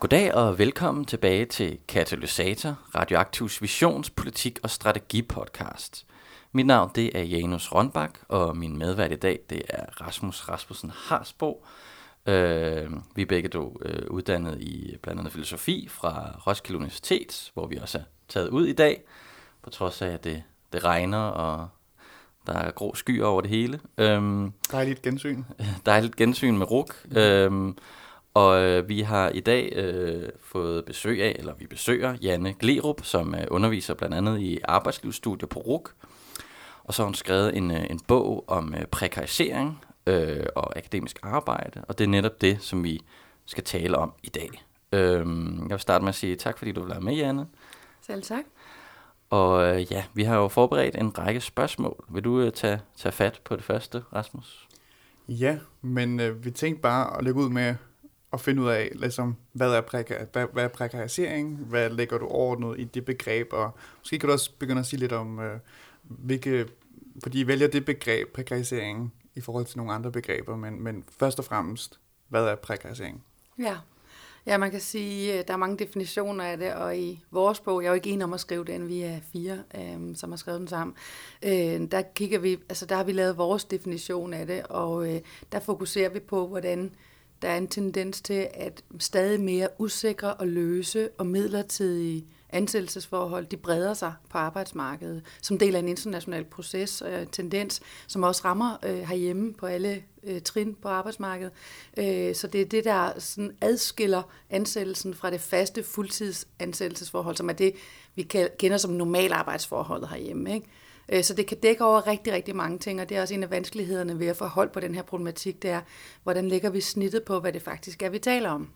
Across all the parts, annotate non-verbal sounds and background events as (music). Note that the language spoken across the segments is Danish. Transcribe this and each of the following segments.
Goddag og velkommen tilbage til Katalysator, Radioaktivs visions, politik og strategi podcast. Mit navn det er Janus Rønbak, og min medvært i dag det er Rasmus Rasmussen Harsbo. Øh, vi er begge to øh, uddannet i blandt andet filosofi fra Roskilde Universitet, hvor vi også er taget ud i dag, på trods af at det, det regner og der er grå skyer over det hele. Øhm, dejligt gensyn. (laughs) Dejligt gensyn med RUK. Øhm, og øh, vi har i dag øh, fået besøg af, eller vi besøger Janne Glerup, som øh, underviser blandt andet i arbejdslivsstudier på RUK. Og så har hun skrevet en, øh, en bog om øh, prekarisering øh, og akademisk arbejde, og det er netop det, som vi skal tale om i dag. Øh, jeg vil starte med at sige tak, fordi du vil være med, Janne. Selv tak. Og øh, ja, vi har jo forberedt en række spørgsmål. Vil du øh, tage, tage fat på det første, Rasmus? Ja, men øh, vi tænkte bare at lægge ud med at finde ud af, ligesom, hvad, er prekar, hvad, hvad er prekarisering, hvad lægger du ordnet i det begreb, og måske kan du også begynde at sige lidt om, øh, hvilke, fordi I vælger det begreb, prekarisering, i forhold til nogle andre begreber, men, men først og fremmest, hvad er prekarisering? Ja. Ja, man kan sige, at der er mange definitioner af det, og i vores bog, jeg er jo ikke en om at skrive den, vi er fire, øh, som har skrevet den sammen, øh, der kigger vi, altså der har vi lavet vores definition af det, og øh, der fokuserer vi på, hvordan der er en tendens til, at stadig mere usikre og løse og midlertidige ansættelsesforhold, de breder sig på arbejdsmarkedet som del af en international proces og tendens, som også rammer øh, herhjemme på alle øh, trin på arbejdsmarkedet. Øh, så det er det, der sådan adskiller ansættelsen fra det faste fuldtidsansættelsesforhold, som er det, vi kender som normalarbejdsforholdet herhjemme. Ikke? Øh, så det kan dække over rigtig, rigtig mange ting, og det er også en af vanskelighederne ved at få hold på den her problematik, det er, hvordan lægger vi snittet på, hvad det faktisk er, vi taler om.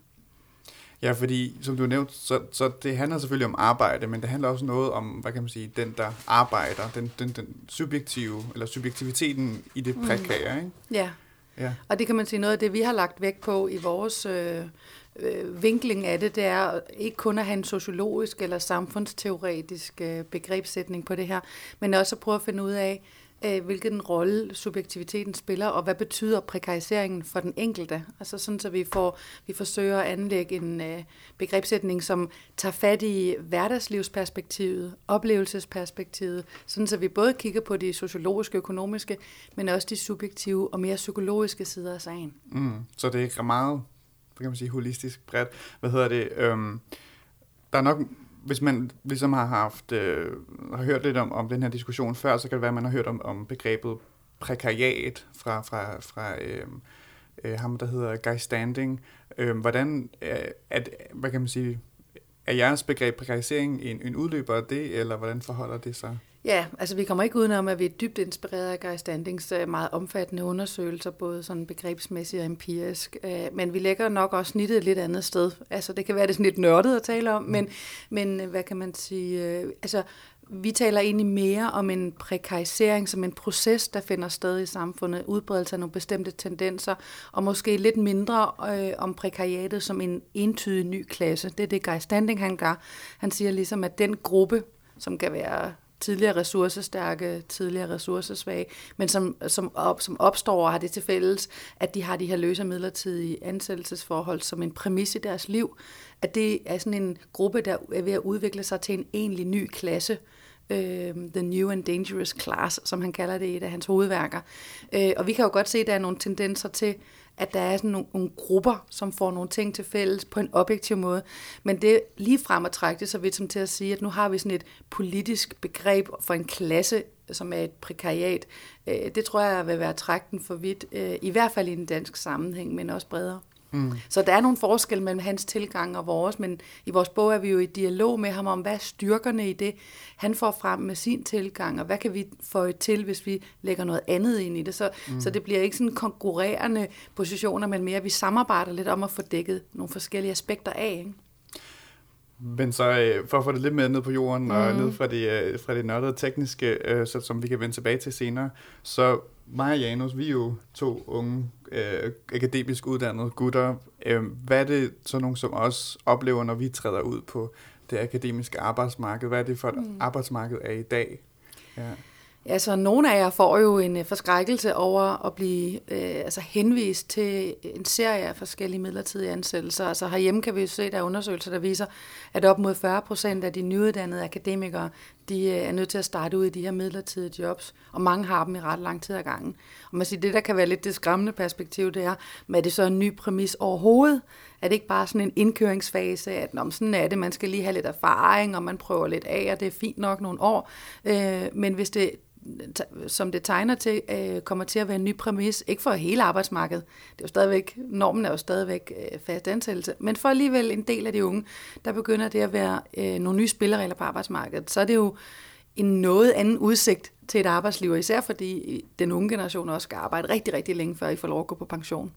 Ja, fordi som du nævnte, så, så det handler selvfølgelig om arbejde, men det handler også noget om, hvad kan man sige, den der arbejder, den, den, den subjektive, eller subjektiviteten i det mm. prekære, ikke? Ja. ja, og det kan man sige noget af det, vi har lagt vægt på i vores øh, øh, vinkling af det, det er ikke kun at have en sociologisk eller samfundsteoretisk øh, begrebssætning på det her, men også at prøve at finde ud af, øh, hvilken rolle subjektiviteten spiller, og hvad betyder prekariseringen for den enkelte. Altså sådan, så vi, får, vi forsøger at anlægge en øh, begrebssætning, som tager fat i hverdagslivsperspektivet, oplevelsesperspektivet, sådan så vi både kigger på de sociologiske, økonomiske, men også de subjektive og mere psykologiske sider af sagen. Mm, så det er meget, kan man sige, holistisk bredt. Hvad hedder det? Øhm, der er nok hvis man ligesom har haft øh, har hørt lidt om, om den her diskussion før, så kan det være, at man har hørt om, om begrebet prekariat fra, fra, fra øh, øh, ham, der hedder Guy Standing. Øh, hvordan, øh, at, hvad kan man sige, er jeres begreb prekarisering en, en udløber af det, eller hvordan forholder det sig? Ja, altså vi kommer ikke udenom, at vi er dybt inspireret af Guy Standings øh, meget omfattende undersøgelser, både sådan begrebsmæssigt og empirisk. Øh, men vi lægger nok også snittet et lidt andet sted. Altså det kan være, det er sådan lidt nørdet at tale om, men, men øh, hvad kan man sige? Altså vi taler egentlig mere om en prekarisering som en proces, der finder sted i samfundet, udbredelse af nogle bestemte tendenser, og måske lidt mindre øh, om prekariatet som en entydig ny klasse. Det er det Guy Standing han gør. Han siger ligesom, at den gruppe, som kan være tidligere ressourcestærke, tidligere ressourcesvage, men som, som, op, som opstår og har det til fælles, at de har de her løse midlertidige ansættelsesforhold som en præmis i deres liv, at det er sådan en gruppe, der er ved at udvikle sig til en egentlig ny klasse, uh, The New and Dangerous Class, som han kalder det i et af hans hovedværker. Uh, og vi kan jo godt se, at der er nogle tendenser til, at der er sådan nogle, nogle grupper, som får nogle ting til fælles på en objektiv måde. Men det lige frem at trække det så vidt som til at sige, at nu har vi sådan et politisk begreb for en klasse, som er et prekariat. Øh, det tror jeg vil være trækken for vidt, øh, i hvert fald i en dansk sammenhæng, men også bredere. Mm. Så der er nogle forskel mellem hans tilgang og vores, men i vores bog er vi jo i dialog med ham om, hvad er styrkerne i det, han får frem med sin tilgang, og hvad kan vi få til, hvis vi lægger noget andet ind i det. Så, mm. så det bliver ikke sådan konkurrerende positioner, men mere, at vi samarbejder lidt om at få dækket nogle forskellige aspekter af. Ikke? Men så øh, for at få det lidt mere ned på jorden, mm. og ned fra det, øh, fra det nørdede tekniske, øh, så, som vi kan vende tilbage til senere, så mig og Janus, vi er jo to unge, øh, akademisk uddannede gutter. Øh, hvad er det så nogen som os oplever, når vi træder ud på det akademiske arbejdsmarked? Hvad er det for et mm. arbejdsmarked er i dag? Ja. Ja, så nogle af jer får jo en øh, forskrækkelse over at blive øh, altså henvist til en serie af forskellige midlertidige ansættelser. Altså herhjemme kan vi jo se, der er undersøgelser, der viser, at op mod 40 procent af de nyuddannede akademikere, de øh, er nødt til at starte ud i de her midlertidige jobs, og mange har dem i ret lang tid ad gangen. Og man siger, det der kan være lidt det skræmmende perspektiv, det er, men er det så en ny præmis overhovedet? Er det ikke bare sådan en indkøringsfase, at når sådan er det, man skal lige have lidt erfaring, og man prøver lidt af, og det er fint nok nogle år. Øh, men hvis det som det tegner til, øh, kommer til at være en ny præmis, ikke for hele arbejdsmarkedet, det er jo stadigvæk, normen er jo stadigvæk øh, fast ansættelse, men for alligevel en del af de unge, der begynder det at være øh, nogle nye spilleregler på arbejdsmarkedet, så er det jo en noget anden udsigt til et arbejdsliv, og især fordi den unge generation også skal arbejde rigtig, rigtig længe, før I får lov at gå på pension.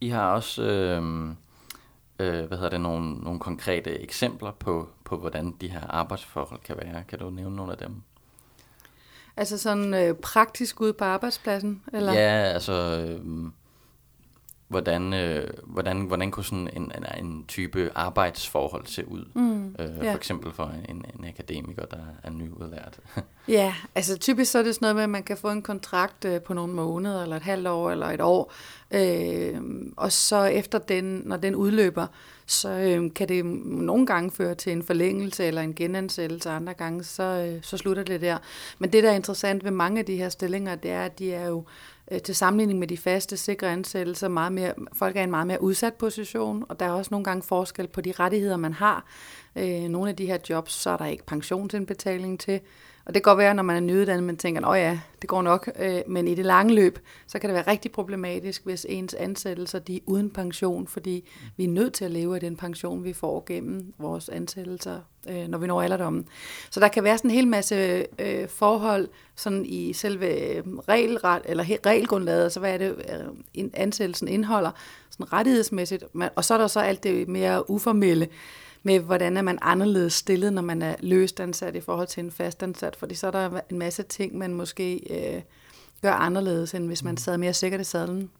I har også øh, øh, hvad hedder det, nogle, nogle konkrete eksempler på, på, hvordan de her arbejdsforhold kan være. Kan du nævne nogle af dem? Altså sådan øh, praktisk ude på arbejdspladsen? Eller? Ja, altså... Øh, hvordan, øh, hvordan, hvordan kunne sådan en, en, en type arbejdsforhold se ud? Mm, øh, ja. For eksempel for en, en akademiker, der er nyudlært. (laughs) ja, altså typisk så er det sådan noget med, at man kan få en kontrakt øh, på nogle måneder, eller et halvt år, eller et år. Øh, og så efter den, når den udløber, så øh, kan det nogle gange føre til en forlængelse eller en genansættelse, andre gange så, øh, så slutter det der. Men det, der er interessant ved mange af de her stillinger, det er, at de er jo Øh, til sammenligning med de faste sikre ansættelser, meget mere, folk er i en meget mere udsat position, og der er også nogle gange forskel på de rettigheder, man har. Øh, nogle af de her jobs, så er der ikke pensionsindbetaling til, og det kan godt være, når man er nyuddannet, man tænker, at ja, det går nok, øh, men i det lange løb, så kan det være rigtig problematisk, hvis ens ansættelser de er uden pension, fordi vi er nødt til at leve af den pension, vi får gennem vores ansættelser, øh, når vi når alderdommen. Så der kan være sådan en hel masse øh, forhold sådan i selve øh, regelret, eller regelgrundlaget, altså hvad er det, øh, ansættelsen indeholder, sådan rettighedsmæssigt, og så er der så alt det mere uformelle, med, hvordan er man anderledes stillet, når man er løst ansat i forhold til en fastansat, fordi så er der en masse ting, man måske øh, gør anderledes, end hvis man mm. sad mere sikkert i sadlen.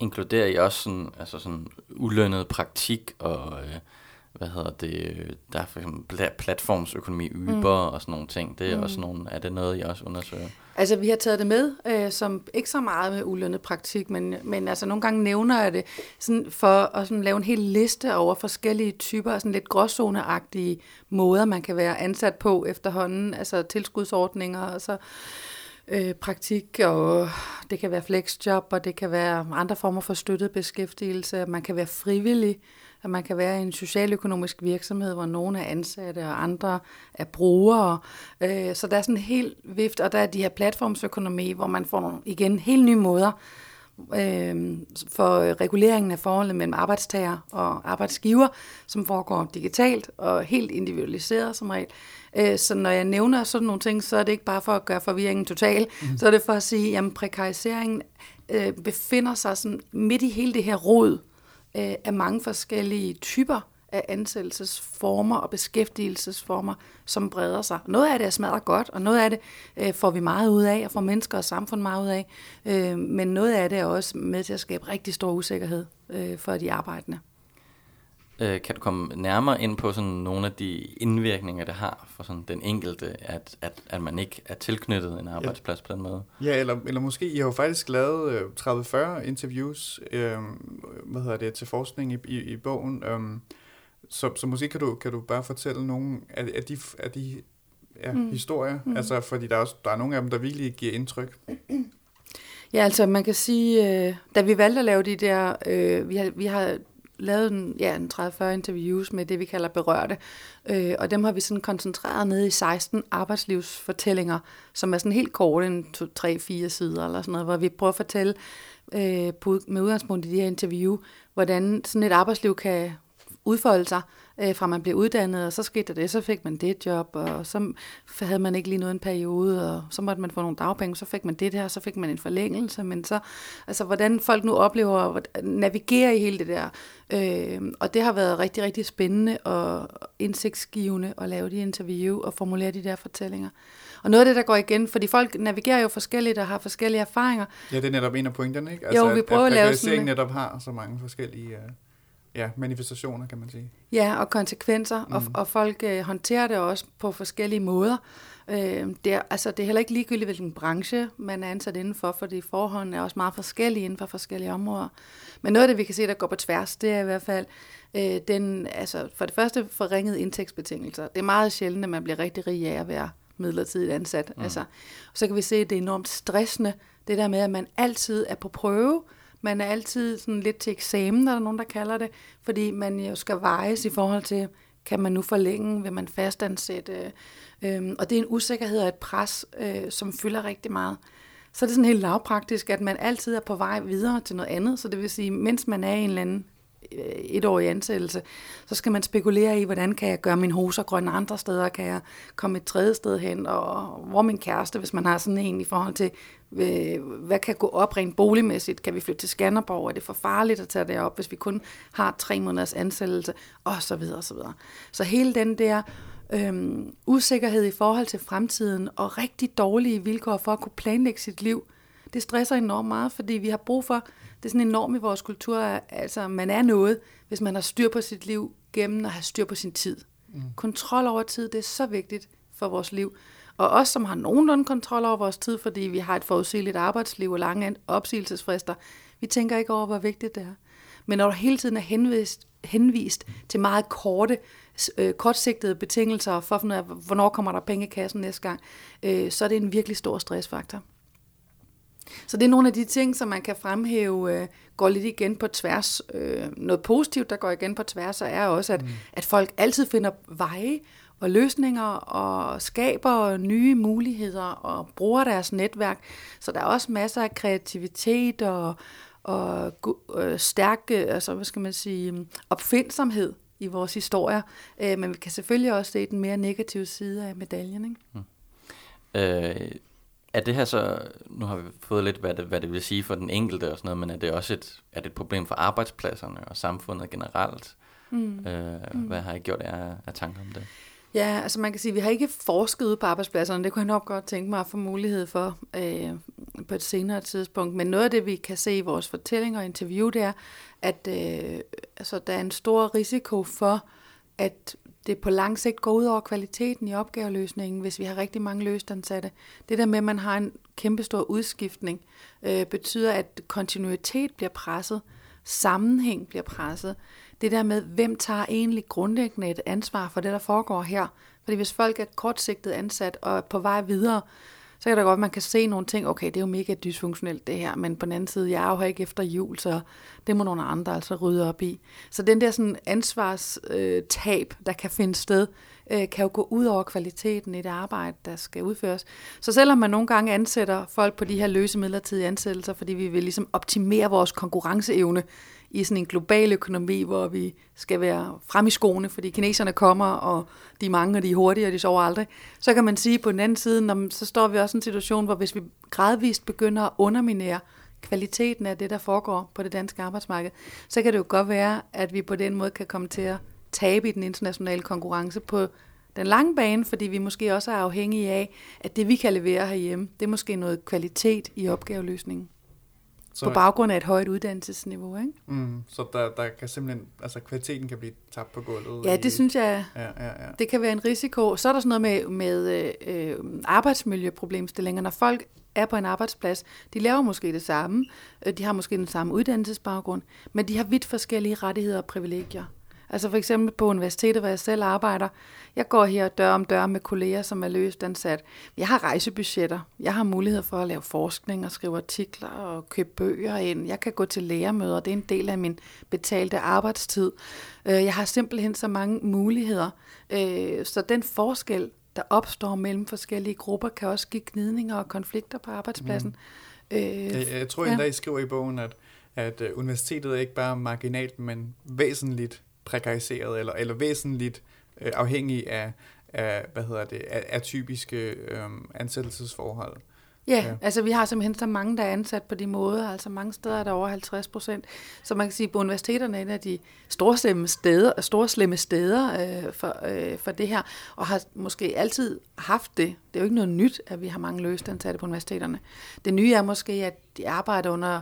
Inkluderer I også sådan, altså sådan ulønnet praktik og øh, hvad hedder det, der er for eksempel platformsøkonomi, Uber mm. og sådan nogle ting. Det er mm. også nogle, er det noget, I også undersøger? Altså, vi har taget det med, øh, som ikke så meget med ulønnet praktik, men, men altså nogle gange nævner jeg det sådan for at sådan lave en hel liste over forskellige typer, sådan lidt gråzoneagtige måder, man kan være ansat på efterhånden, altså tilskudsordninger og så øh, praktik, og det kan være flexjob, og det kan være andre former for støttet beskæftigelse, man kan være frivillig, at man kan være i en socialøkonomisk virksomhed, hvor nogle er ansatte, og andre er brugere. Øh, så der er sådan helt vift, og der er de her platformsøkonomi, hvor man får igen helt nye måder øh, for reguleringen af forholdet mellem arbejdstager og arbejdsgiver, som foregår digitalt og helt individualiseret som regel. Øh, så når jeg nævner sådan nogle ting, så er det ikke bare for at gøre forvirringen total, mm. så er det for at sige, at prekariseringen øh, befinder sig sådan midt i hele det her rod øh, af mange forskellige typer af ansættelsesformer og beskæftigelsesformer, som breder sig. Noget af det er smadret godt, og noget af det øh, får vi meget ud af, og får mennesker og samfund meget ud af. Øh, men noget af det er også med til at skabe rigtig stor usikkerhed øh, for de arbejdende. Øh, kan du komme nærmere ind på sådan nogle af de indvirkninger, det har for sådan den enkelte, at, at, at man ikke er tilknyttet en arbejdsplads ja. på den måde? Ja, eller, eller måske, I har jo faktisk lavet øh, 30-40 interviews øh, hvad hedder det, til forskning i, i, i bogen, øh, så, så måske kan du, kan du bare fortælle nogle af, af de, af de ja, mm. historier, mm. altså fordi der er, også, der er nogle af dem, der virkelig giver indtryk. Ja, altså man kan sige, øh, da vi valgte at lave de der, øh, vi, har, vi har lavet en, ja, en 30-40 interviews med det, vi kalder berørte. Øh, og dem har vi sådan koncentreret ned i 16 arbejdslivsfortællinger, som er sådan helt korte, en 3-4 sider eller sådan noget, hvor vi prøver at fortælle øh, på, med udgangspunkt i de her interview, hvordan sådan et arbejdsliv kan udfolde sig, øh, fra man blev uddannet, og så skete der det, så fik man det job, og så havde man ikke lige noget en periode, og så måtte man få nogle dagpenge, så fik man det der, og så fik man en forlængelse, men så, altså hvordan folk nu oplever at navigere i hele det der, øh, og det har været rigtig, rigtig spændende og indsigtsgivende at lave de interview og formulere de der fortællinger. Og noget af det, der går igen, fordi folk navigerer jo forskelligt og har forskellige erfaringer. Ja, det er netop en af pointerne, ikke? Altså, jo, vi prøver at, at lave sådan... netop har så mange forskellige... Uh ja, manifestationer, kan man sige. Ja, og konsekvenser, mm. og, og folk øh, håndterer det også på forskellige måder. Øh, det, er, altså, det er heller ikke ligegyldigt, hvilken branche man er ansat indenfor, fordi forholdene er også meget forskellige inden for forskellige områder. Men noget af det, vi kan se, der går på tværs, det er i hvert fald øh, den, altså, for det første forringede indtægtsbetingelser. Det er meget sjældent, at man bliver rigtig rig af at være midlertidigt ansat. Mm. Altså, og så kan vi se, at det er enormt stressende, det der med, at man altid er på prøve, man er altid sådan lidt til eksamen, er der nogen, der kalder det, fordi man jo skal vejes i forhold til, kan man nu forlænge, vil man fastansætte, Øhm, og det er en usikkerhed og et pres, øh, som fylder rigtig meget. Så er det sådan helt lavpraktisk, at man altid er på vej videre til noget andet, så det vil sige, mens man er i en eller anden øh, et år i ansættelse, så skal man spekulere i, hvordan kan jeg gøre min hoser grønne andre steder, kan jeg komme et tredje sted hen, og hvor min kæreste, hvis man har sådan en i forhold til, hvad kan gå op rent boligmæssigt? Kan vi flytte til Skanderborg? Er det for farligt at tage det op, hvis vi kun har tre måneders ansættelse? Og så videre, og så videre. Så hele den der øhm, usikkerhed i forhold til fremtiden og rigtig dårlige vilkår for at kunne planlægge sit liv, det stresser enormt meget, fordi vi har brug for, det er sådan enormt i vores kultur, altså man er noget, hvis man har styr på sit liv gennem at have styr på sin tid. Mm. Kontrol over tid, det er så vigtigt for vores liv. Og os, som har nogenlunde kontrol over vores tid, fordi vi har et forudsigeligt arbejdsliv og lange opsigelsesfrister, vi tænker ikke over, hvor vigtigt det er. Men når du hele tiden er henvist, henvist til meget korte, øh, kortsigtede betingelser for at finde ud af, hvornår kommer der penge i kassen næste gang, øh, så er det en virkelig stor stressfaktor. Så det er nogle af de ting, som man kan fremhæve, øh, går lidt igen på tværs. Øh, noget positivt, der går igen på tværs, er også, at, mm. at folk altid finder veje og løsninger og skaber nye muligheder og bruger deres netværk. Så der er også masser af kreativitet og, og øh, stærk altså, hvad skal man sige, opfindsomhed i vores historier. Øh, men vi kan selvfølgelig også se den mere negative side af medaljen. Ikke? Mm. Øh, er det her så, nu har vi fået lidt, hvad det, hvad det vil sige for den enkelte og sådan noget, men er det også et, er det et problem for arbejdspladserne og samfundet generelt? Mm. Øh, mm. Hvad har I gjort af, af tanker om det? Ja, altså man kan sige, at vi har ikke forsket ud på arbejdspladserne. Det kunne jeg nok godt tænke mig at få mulighed for øh, på et senere tidspunkt. Men noget af det, vi kan se i vores fortælling og interview, det er, at øh, altså, der er en stor risiko for, at det på lang sigt går ud over kvaliteten i opgaveløsningen, hvis vi har rigtig mange løstansatte. Det der med, at man har en kæmpestor udskiftning, øh, betyder, at kontinuitet bliver presset, sammenhæng bliver presset det der med, hvem tager egentlig grundlæggende et ansvar for det, der foregår her. Fordi hvis folk er kortsigtet ansat og er på vej videre, så kan det godt, at man kan se nogle ting, okay, det er jo mega dysfunktionelt det her, men på den anden side, jeg er jo her ikke efter jul, så det må nogle andre altså rydde op i. Så den der sådan ansvarstab, øh, der kan finde sted, øh, kan jo gå ud over kvaliteten i det arbejde, der skal udføres. Så selvom man nogle gange ansætter folk på de her løse midlertidige ansættelser, fordi vi vil ligesom optimere vores konkurrenceevne, i sådan en global økonomi, hvor vi skal være frem i skoene, fordi kineserne kommer, og de er mange, og de er hurtige, og de sover aldrig. Så kan man sige på den anden side, når, så står vi også i en situation, hvor hvis vi gradvist begynder at underminere kvaliteten af det, der foregår på det danske arbejdsmarked, så kan det jo godt være, at vi på den måde kan komme til at tabe i den internationale konkurrence på den lange bane, fordi vi måske også er afhængige af, at det vi kan levere herhjemme, det er måske noget kvalitet i opgaveløsningen. Så, på baggrund af et højt uddannelsesniveau, ikke? Mm, så der, der kan simpelthen, altså kvaliteten kan blive tabt på gulvet? Ja, det i, synes jeg, ja, ja, ja. det kan være en risiko. Så er der sådan noget med, med øh, arbejdsmiljøproblemstillinger. Når folk er på en arbejdsplads, de laver måske det samme, øh, de har måske den samme uddannelsesbaggrund, men de har vidt forskellige rettigheder og privilegier. Altså for eksempel på universitetet, hvor jeg selv arbejder. Jeg går her dør om dør med kolleger, som er løst ansat. Jeg har rejsebudgetter. Jeg har mulighed for at lave forskning og skrive artikler og købe bøger ind. Jeg kan gå til lærermøder. Det er en del af min betalte arbejdstid. Øh, jeg har simpelthen så mange muligheder. Øh, så den forskel, der opstår mellem forskellige grupper, kan også give gnidninger og konflikter på arbejdspladsen. Mm. Øh, jeg, jeg tror endda, ja. I skriver i bogen, at, at øh, universitetet er ikke bare marginalt, men væsentligt prekariseret, eller, eller væsentligt øh, afhængig af, af, hvad hedder det, af, af typiske øh, ansættelsesforhold. Ja, ja, altså vi har simpelthen så mange, der er ansat på de måder. Altså mange steder er der over 50 procent. Så man kan sige, at på universiteterne er en af de storslemme steder, storslemme steder øh, for, øh, for det her, og har måske altid haft det. Det er jo ikke noget nyt, at vi har mange løst ansatte på universiteterne. Det nye er måske, at de arbejder under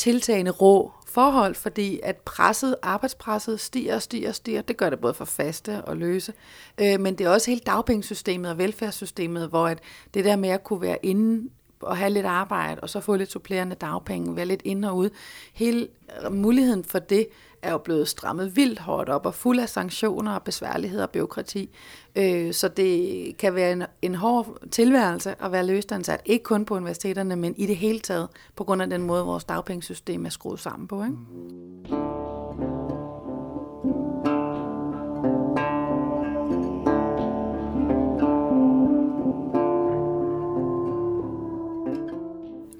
tiltagende rå forhold, fordi at presset, arbejdspresset stiger og stiger og stiger. Det gør det både for faste og løse. Øh, men det er også hele dagpengesystemet og velfærdssystemet, hvor at det der med at kunne være inde og have lidt arbejde, og så få lidt supplerende dagpenge, være lidt ind og ud. Hele øh, muligheden for det er jo blevet strammet vildt hårdt op og fuld af sanktioner og besværligheder og byråkrati. Øh, så det kan være en, en hård tilværelse at være løstansat, ikke kun på universiteterne, men i det hele taget, på grund af den måde, vores dagpengesystem er skruet sammen på. Ikke?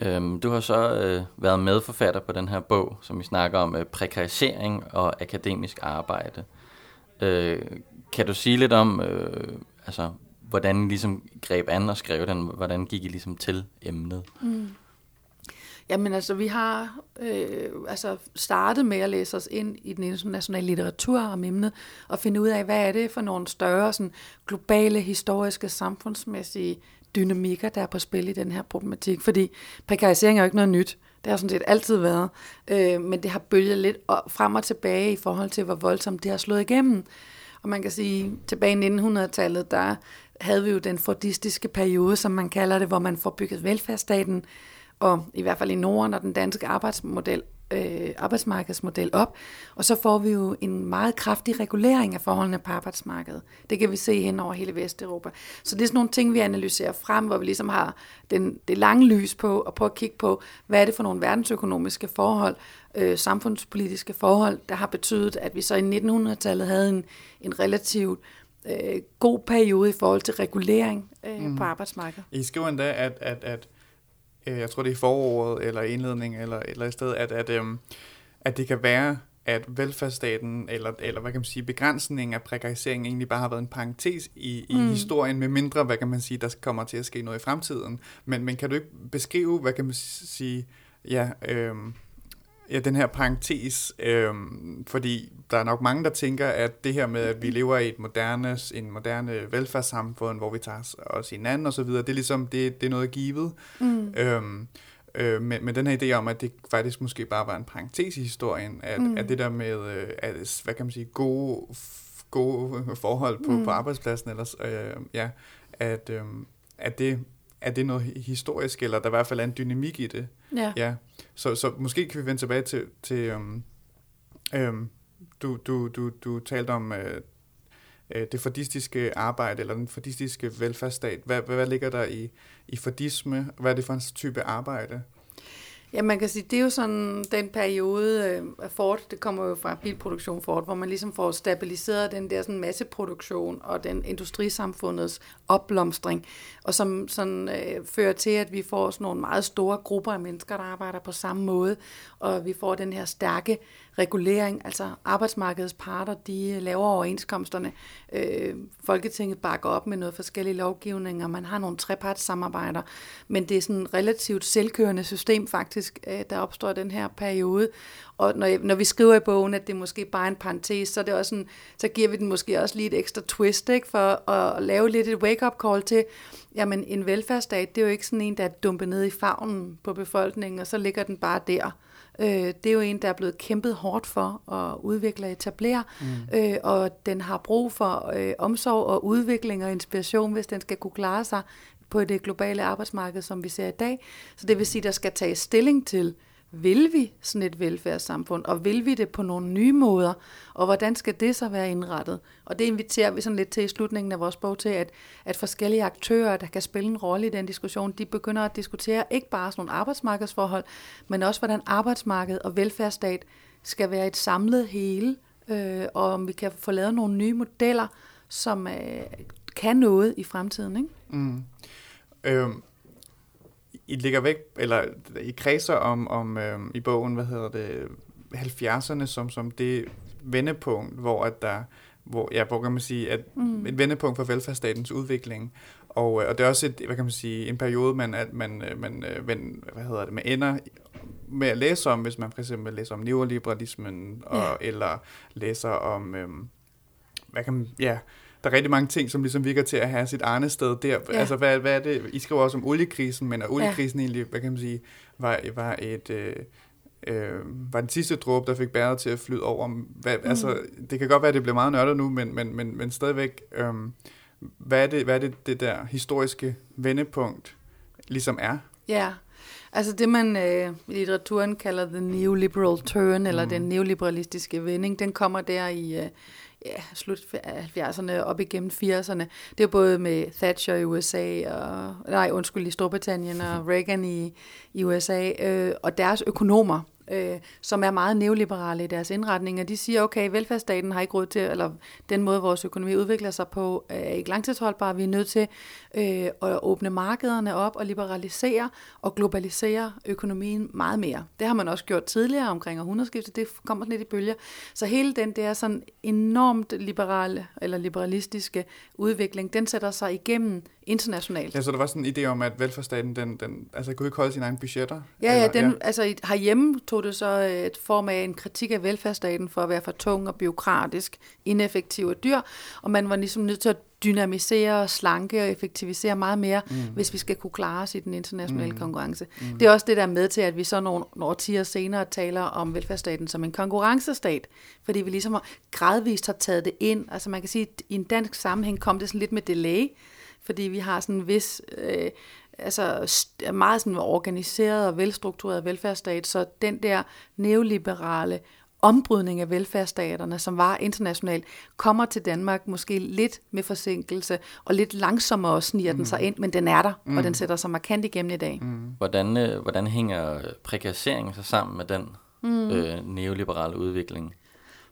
Øhm, du har så øh, været medforfatter på den her bog, som vi snakker om øh, prekarisering og akademisk arbejde. Øh, kan du sige lidt om, øh, altså, hvordan I ligesom greb an og skrev den? Hvordan gik I ligesom til emnet? Mm. Jamen altså, vi har øh, altså startet med at læse os ind i den internationale litteratur om emnet, og finde ud af, hvad er det for nogle større sådan, globale, historiske, samfundsmæssige dynamikker, der er på spil i den her problematik. Fordi prekarisering er jo ikke noget nyt. Det har sådan set altid været. Øh, men det har bølget lidt frem og tilbage i forhold til, hvor voldsomt det har slået igennem. Og man kan sige, tilbage i 1900-tallet, der havde vi jo den fordistiske periode, som man kalder det, hvor man får bygget velfærdsstaten, og i hvert fald i Norden og den danske arbejdsmodel øh, arbejdsmarkedsmodel op, og så får vi jo en meget kraftig regulering af forholdene på arbejdsmarkedet. Det kan vi se hen over hele Vesteuropa. Så det er sådan nogle ting, vi analyserer frem, hvor vi ligesom har den, det lange lys på, og på at kigge på, hvad er det for nogle verdensøkonomiske forhold, øh, samfundspolitiske forhold, der har betydet, at vi så i 1900-tallet havde en, en relativt øh, god periode i forhold til regulering øh, mm. på arbejdsmarkedet. I skriver endda, at, at, at jeg tror det er i foråret, eller indledning, eller, eller i stedet, at, at, øh, at det kan være, at velfærdsstaten, eller, eller hvad kan man sige, begrænsningen af prekarisering egentlig bare har været en parentes i, i mm. historien, med mindre, hvad kan man sige, der kommer til at ske noget i fremtiden. Men, men kan du ikke beskrive, hvad kan man sige, ja, øh, ja, den her parentes, øh, fordi der er nok mange, der tænker, at det her med, at vi lever i et moderne, en moderne velfærdssamfund, hvor vi tager os hinanden og så videre, det er ligesom, det, det er noget givet. Mm. Øhm, øh, med, med den her idé om, at det faktisk måske bare var en parentes i historien, at, mm. at det der med, øh, at, hvad kan man sige, gode, gode forhold på, mm. på arbejdspladsen, eller, øh, ja, at, øh, at det er det noget historisk, eller der i hvert fald er en dynamik i det. Ja. ja. Så, så måske kan vi vende tilbage til, til øhm, øhm, du, du, du, du talte om øh, øh, det fordistiske arbejde, eller den fordistiske velfærdsstat. Hvad, hvad, hvad ligger der i, i fordisme? Hvad er det for en type arbejde? Ja, man kan sige, det er jo sådan den periode øh, af Ford, det kommer jo fra bilproduktion Ford, hvor man ligesom får stabiliseret den der sådan masseproduktion og den industrisamfundets opblomstring, og som sådan øh, fører til, at vi får sådan nogle meget store grupper af mennesker, der arbejder på samme måde, og vi får den her stærke regulering, altså arbejdsmarkedets parter, de laver overenskomsterne. Øh, Folketinget bakker op med noget forskellige lovgivninger, man har nogle trepartssamarbejder, men det er sådan et relativt selvkørende system faktisk, øh, der opstår den her periode. Og når, når vi skriver i bogen, at det måske bare en parentes, så, er det også sådan, så giver vi den måske også lige et ekstra twist, ikke, for at lave lidt et wake-up call til, jamen en velfærdsstat, det er jo ikke sådan en, der er dumpet ned i favnen på befolkningen, og så ligger den bare der. Øh, det er jo en, der er blevet kæmpet hårdt for at udvikle og etablere, mm. øh, og den har brug for øh, omsorg og udvikling og inspiration, hvis den skal kunne klare sig på det globale arbejdsmarked, som vi ser i dag. Så det vil sige, at der skal tages stilling til, vil vi sådan et velfærdssamfund, og vil vi det på nogle nye måder, og hvordan skal det så være indrettet? Og det inviterer vi sådan lidt til i slutningen af vores bog til, at, at forskellige aktører, der kan spille en rolle i den diskussion, de begynder at diskutere ikke bare sådan nogle arbejdsmarkedsforhold, men også hvordan arbejdsmarked og velfærdsstat skal være et samlet hele, øh, og om vi kan få lavet nogle nye modeller, som øh, kan noget i fremtiden. Ikke? Mm. Øhm, i ligger væk, eller I kredser om, om øhm, i bogen, hvad hedder det, 70'erne som, som det vendepunkt, hvor at der, hvor, ja, hvor kan man sige, at mm. et vendepunkt for velfærdsstatens udvikling. Og, øh, og det er også et, hvad kan man sige, en periode, man, at man, øh, man, man, hvad hedder det, man ender med at læse om, hvis man for eksempel læser om neoliberalismen, og, ja. eller læser om, øhm, hvad kan man, ja, der er rigtig mange ting, som ligesom virker til at have sit arne sted der. Ja. Altså, hvad, hvad er det? I skriver også om oliekrisen, men er oliekrisen ja. egentlig, hvad kan man sige, var, var et... Øh, øh, var den sidste dråbe, der fik bæret til at flyde over. Hvad, mm. Altså, det kan godt være, at det bliver meget nørdet nu, men, men, men, men stadigvæk, øh, hvad er, det, hvad er det, det der historiske vendepunkt ligesom er? Ja, altså det man øh, i litteraturen kalder the neoliberal turn, eller mm. den neoliberalistiske vending, den kommer der i, øh, ja, slut 70'erne op igennem 80'erne. Det er både med Thatcher i USA, og, nej, undskyld, i Storbritannien og (laughs) Reagan i, i USA, øh, og deres økonomer, øh, som er meget neoliberale i deres indretninger, de siger, okay, velfærdsstaten har ikke råd til, eller den måde, vores økonomi udvikler sig på, er ikke langtidsholdbar. Vi er nødt til øh, at åbne markederne op og liberalisere og globalisere økonomien meget mere. Det har man også gjort tidligere omkring århundredeskiftet, det kommer lidt i bølger. Så hele den der sådan enormt liberale eller liberalistiske udvikling, den sætter sig igennem internationalt. Ja, så der var sådan en idé om, at velfærdsstaten, den, den altså, kunne ikke holde sine egne budgetter? Ja, ja, den, ja. altså herhjemme tog det så et form af en kritik af velfærdsstaten for at være for tung og byråkratisk, ineffektiv og dyr, og man var ligesom nødt til at dynamisere, slanke og effektivisere meget mere, mm. hvis vi skal kunne klare os i den internationale mm. konkurrence. Mm. Det er også det, der er med til, at vi så nogle årtier senere taler om velfærdsstaten som en konkurrencestat, fordi vi ligesom gradvist har taget det ind. Altså man kan sige, at i en dansk sammenhæng kom det sådan lidt med delay, fordi vi har sådan en vis, øh, altså meget sådan organiseret og velstruktureret velfærdsstat, så den der neoliberale ombrydning af velfærdsstaterne, som var internationalt, kommer til Danmark måske lidt med forsinkelse, og lidt langsommere sniger mm. den sig mm. ind, men den er der, mm. og den sætter sig markant igennem i dag. Mm. Hvordan, øh, hvordan hænger prekariseringen så sammen med den mm. øh, neoliberale udvikling?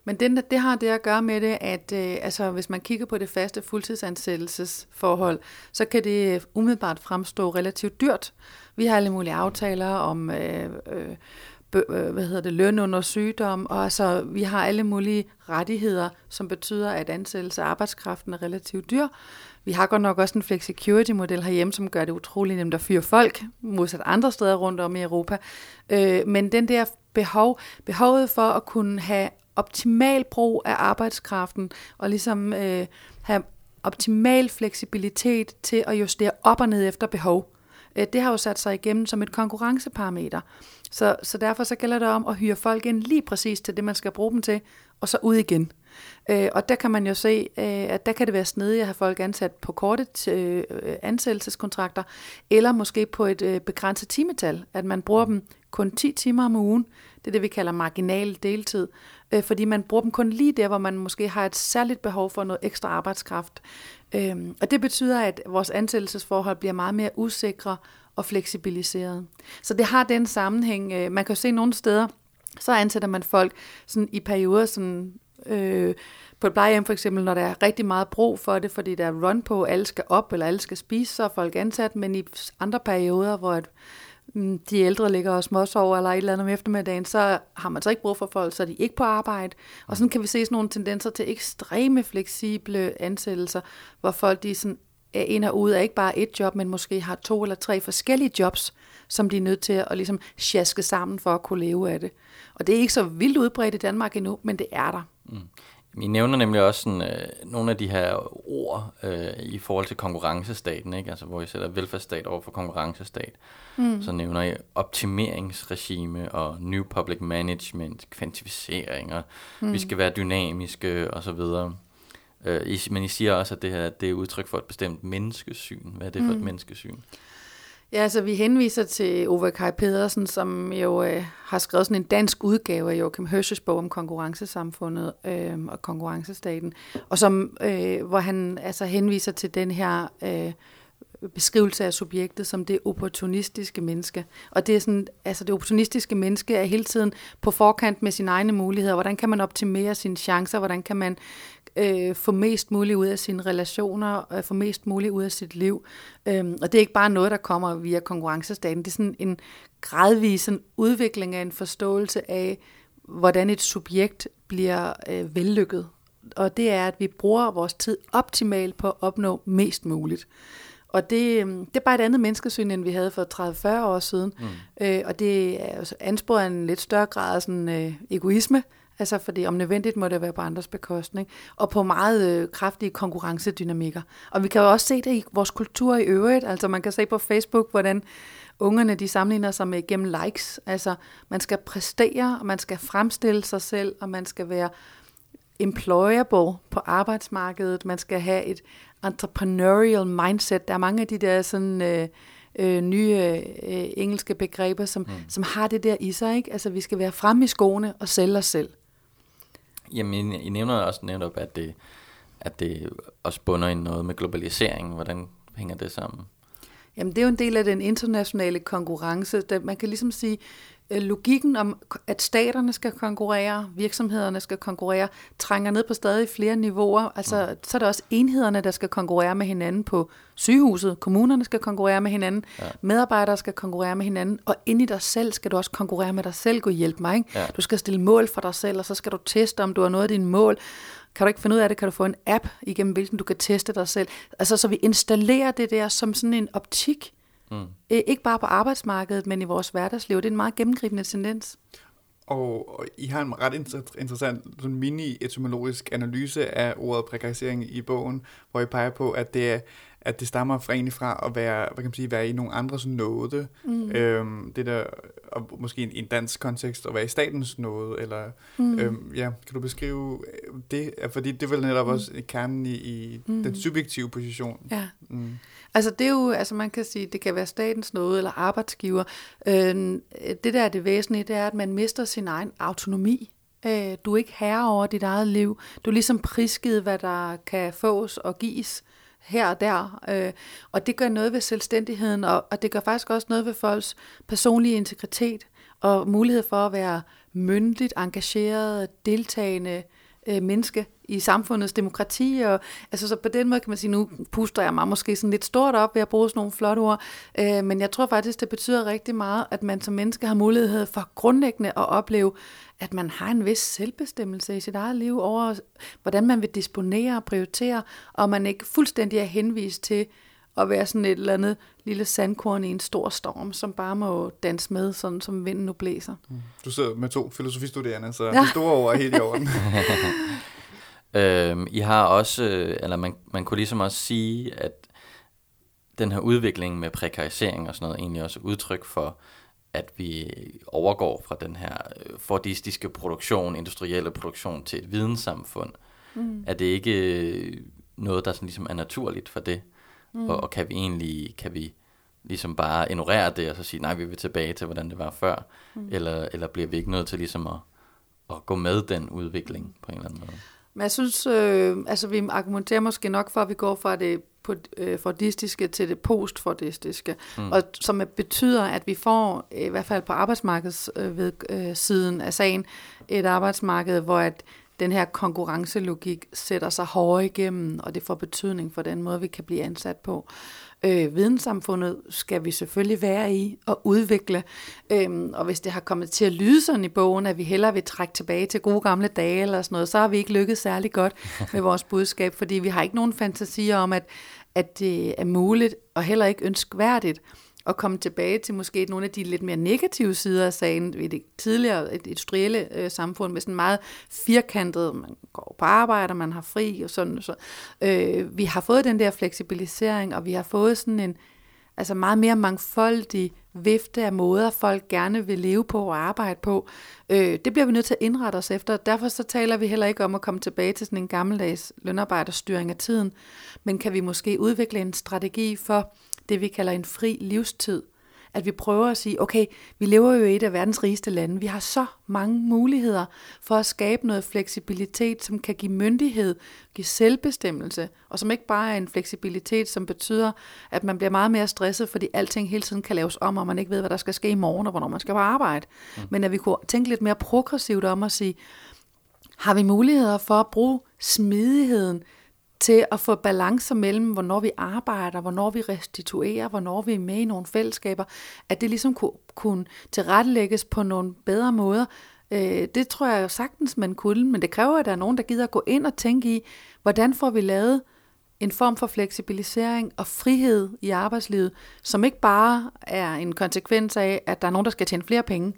Men det, det har det at gøre med det, at øh, altså, hvis man kigger på det faste fuldtidsansættelsesforhold, så kan det øh, umiddelbart fremstå relativt dyrt. Vi har alle mulige aftaler om øh, øh, øh, hvad hedder det, løn under sygdom, og altså, vi har alle mulige rettigheder, som betyder, at ansættelse af arbejdskraften er relativt dyr. Vi har godt nok også en flexicurity-model herhjemme, som gør det utrolig nemt at fyre folk, modsat andre steder rundt om i Europa. Øh, men den der behov, behovet for at kunne have optimal brug af arbejdskraften, og ligesom øh, have optimal fleksibilitet til at justere op og ned efter behov. Øh, det har jo sat sig igennem som et konkurrenceparameter. Så, så derfor så gælder det om at hyre folk ind lige præcis til det, man skal bruge dem til, og så ud igen. Øh, og der kan man jo se, øh, at der kan det være snedigt at have folk ansat på korte øh, ansættelseskontrakter, eller måske på et øh, begrænset timetal, at man bruger dem kun 10 timer om ugen. Det er det, vi kalder marginal deltid, øh, fordi man bruger dem kun lige der, hvor man måske har et særligt behov for noget ekstra arbejdskraft. Øh, og det betyder, at vores ansættelsesforhold bliver meget mere usikre og fleksibiliseret. Så det har den sammenhæng. Øh, man kan jo se nogle steder, så ansætter man folk sådan i perioder, sådan, øh, på et plejehjem for eksempel, når der er rigtig meget brug for det, fordi der er run på, alle skal op, eller alle skal spise, så er folk ansat, men i andre perioder, hvor et, Mm, de ældre ligger og småsover eller et eller andet om eftermiddagen, så har man så ikke brug for folk, så er de ikke på arbejde. Og sådan kan vi se sådan nogle tendenser til ekstreme fleksible ansættelser, hvor folk de sådan er ind og ud af ikke bare et job, men måske har to eller tre forskellige jobs, som de er nødt til at ligesom sjaske sammen for at kunne leve af det. Og det er ikke så vildt udbredt i Danmark endnu, men det er der. Mm. I nævner nemlig også sådan, øh, nogle af de her ord øh, i forhold til konkurrencestaten, ikke? Altså, hvor I sætter velfærdsstat over for konkurrencestat. Mm. Så nævner I optimeringsregime og new public management, kvantificering, og mm. vi skal være dynamiske osv. Øh, I, men I siger også, at det her det er udtryk for et bestemt menneskesyn. Hvad er det for mm. et menneskesyn? Ja, altså vi henviser til Ove Kai Pedersen, som jo øh, har skrevet sådan en dansk udgave af Joachim Hirsch's bog om konkurrencesamfundet øh, og konkurrencestaten, og som, øh, hvor han altså henviser til den her øh, beskrivelse af subjektet som det opportunistiske menneske. Og det er sådan, altså det opportunistiske menneske er hele tiden på forkant med sine egne muligheder. Hvordan kan man optimere sine chancer? Hvordan kan man øh, få mest muligt ud af sine relationer, og få mest muligt ud af sit liv. Øhm, og det er ikke bare noget, der kommer via konkurrencestaten. Det er sådan en gradvis en udvikling af en forståelse af, hvordan et subjekt bliver øh, vellykket. Og det er, at vi bruger vores tid optimalt på at opnå mest muligt. Og det, øhm, det er bare et andet menneskesyn, end vi havde for 30-40 år siden. Mm. Øh, og det er ansporet en lidt større grad af sådan, øh, egoisme, Altså fordi om nødvendigt må det være på andres bekostning. Og på meget øh, kraftige konkurrencedynamikker. Og vi kan jo også se det i vores kultur i øvrigt. Altså man kan se på Facebook, hvordan ungerne de sammenligner sig med gennem likes. Altså man skal præstere, og man skal fremstille sig selv, og man skal være employable på arbejdsmarkedet. Man skal have et entrepreneurial mindset. Der er mange af de der sådan... Øh, øh, nye øh, engelske begreber, som, mm. som har det der i sig. Ikke? Altså, vi skal være fremme i skoene og sælge os selv. Jamen, I nævner også netop, at det, at det også bunder i noget med globalisering. Hvordan hænger det sammen? Jamen, det er jo en del af den internationale konkurrence. Man kan ligesom sige, logikken om, at staterne skal konkurrere, virksomhederne skal konkurrere, trænger ned på stadig flere niveauer. Altså, mm. så er det også enhederne, der skal konkurrere med hinanden på sygehuset. Kommunerne skal konkurrere med hinanden. Ja. Medarbejdere skal konkurrere med hinanden. Og ind i dig selv skal du også konkurrere med dig selv. Gå hjælp mig. Ikke? Ja. Du skal stille mål for dig selv, og så skal du teste, om du har nået dine mål. Kan du ikke finde ud af det, kan du få en app, igennem hvilken du kan teste dig selv. Altså, så vi installerer det der som sådan en optik, Mm. Ikke bare på arbejdsmarkedet, men i vores hverdagsliv. Det er en meget gennemgribende tendens. Og, I har en ret interessant sådan mini-etymologisk analyse af ordet prekarisering i bogen, hvor I peger på, at det er at det stammer fra egentlig fra at være, hvad kan man sige, være i nogle andres nåde. Mm. Øhm, det der, og måske i en dansk kontekst, at være i statens nåde, eller, mm. øhm, ja, kan du beskrive det? Fordi det er vel netop mm. også kernen i, i mm. den subjektive position. Ja. Mm. Altså det er jo, altså man kan sige, det kan være statens noget, eller arbejdsgiver. Øh, det der er det væsentlige, det er, at man mister sin egen autonomi. Øh, du er ikke herre over dit eget liv. Du er ligesom prisgivet, hvad der kan fås og gives her og der. Øh, og det gør noget ved selvstændigheden, og, og det gør faktisk også noget ved folks personlige integritet og mulighed for at være myndigt, engageret, deltagende øh, menneske i samfundets demokrati. Og, altså, så på den måde kan man sige, nu puster jeg mig måske sådan lidt stort op ved at bruge sådan nogle flotte ord, øh, men jeg tror faktisk, det betyder rigtig meget, at man som menneske har mulighed for grundlæggende at opleve, at man har en vis selvbestemmelse i sit eget liv over, hvordan man vil disponere og prioritere, og man ikke fuldstændig er henvist til at være sådan et eller andet lille sandkorn i en stor storm, som bare må danse med, sådan som vinden nu blæser. Mm. Du sidder med to filosofistuderende, så ja. de store ord er helt i orden. (laughs) øhm, I har også, eller man, man kunne ligesom også sige, at den her udvikling med prekarisering og sådan noget, egentlig også udtryk for, at vi overgår fra den her øh, fordistiske produktion, industrielle produktion til et videnssamfund. Mm. Er det ikke øh, noget, der sådan ligesom er naturligt for det? Mm. Og, og kan vi egentlig, kan vi ligesom bare ignorere det, og så sige, nej, vi vil tilbage til, hvordan det var før? Mm. Eller, eller bliver vi ikke nødt til ligesom at, at gå med den udvikling på en eller anden måde? Men jeg synes, øh, altså vi argumenterer måske nok for, at vi går fra det øh, fordistiske til det postfordistiske, mm. og som betyder, at vi får, i hvert fald på arbejdsmarkedssiden øh, øh, af sagen, et arbejdsmarked, hvor at den her konkurrencelogik sætter sig hårdere igennem, og det får betydning for den måde, vi kan blive ansat på. Øh, videnssamfundet skal vi selvfølgelig være i og udvikle. Øhm, og hvis det har kommet til at lyde sådan i bogen, at vi hellere vil trække tilbage til gode gamle dage eller sådan noget, så har vi ikke lykket særlig godt med vores (laughs) budskab, fordi vi har ikke nogen fantasier om, at, at det er muligt og heller ikke ønskværdigt at komme tilbage til måske nogle af de lidt mere negative sider af sagen ved det tidligere et industrielle øh, samfund med sådan meget firkantet, man går på arbejde, man har fri og sådan. Så. Øh, vi har fået den der fleksibilisering, og vi har fået sådan en altså meget mere mangfoldig vifte af måder, folk gerne vil leve på og arbejde på. Øh, det bliver vi nødt til at indrette os efter. Derfor så taler vi heller ikke om at komme tilbage til sådan en gammeldags lønarbejderstyring af tiden, men kan vi måske udvikle en strategi for det, vi kalder en fri livstid. At vi prøver at sige, okay, vi lever jo i et af verdens rigeste lande. Vi har så mange muligheder for at skabe noget fleksibilitet, som kan give myndighed, give selvbestemmelse, og som ikke bare er en fleksibilitet, som betyder, at man bliver meget mere stresset, fordi alting hele tiden kan laves om, og man ikke ved, hvad der skal ske i morgen, og hvornår man skal på arbejde. Mm. Men at vi kunne tænke lidt mere progressivt om at sige, har vi muligheder for at bruge smidigheden til at få balancer mellem, hvornår vi arbejder, hvornår vi restituerer, hvornår vi er med i nogle fællesskaber, at det ligesom kunne, kunne tilrettelægges på nogle bedre måder. Øh, det tror jeg jo sagtens, man kunne, men det kræver, at der er nogen, der gider at gå ind og tænke i, hvordan får vi lavet en form for fleksibilisering og frihed i arbejdslivet, som ikke bare er en konsekvens af, at der er nogen, der skal tjene flere penge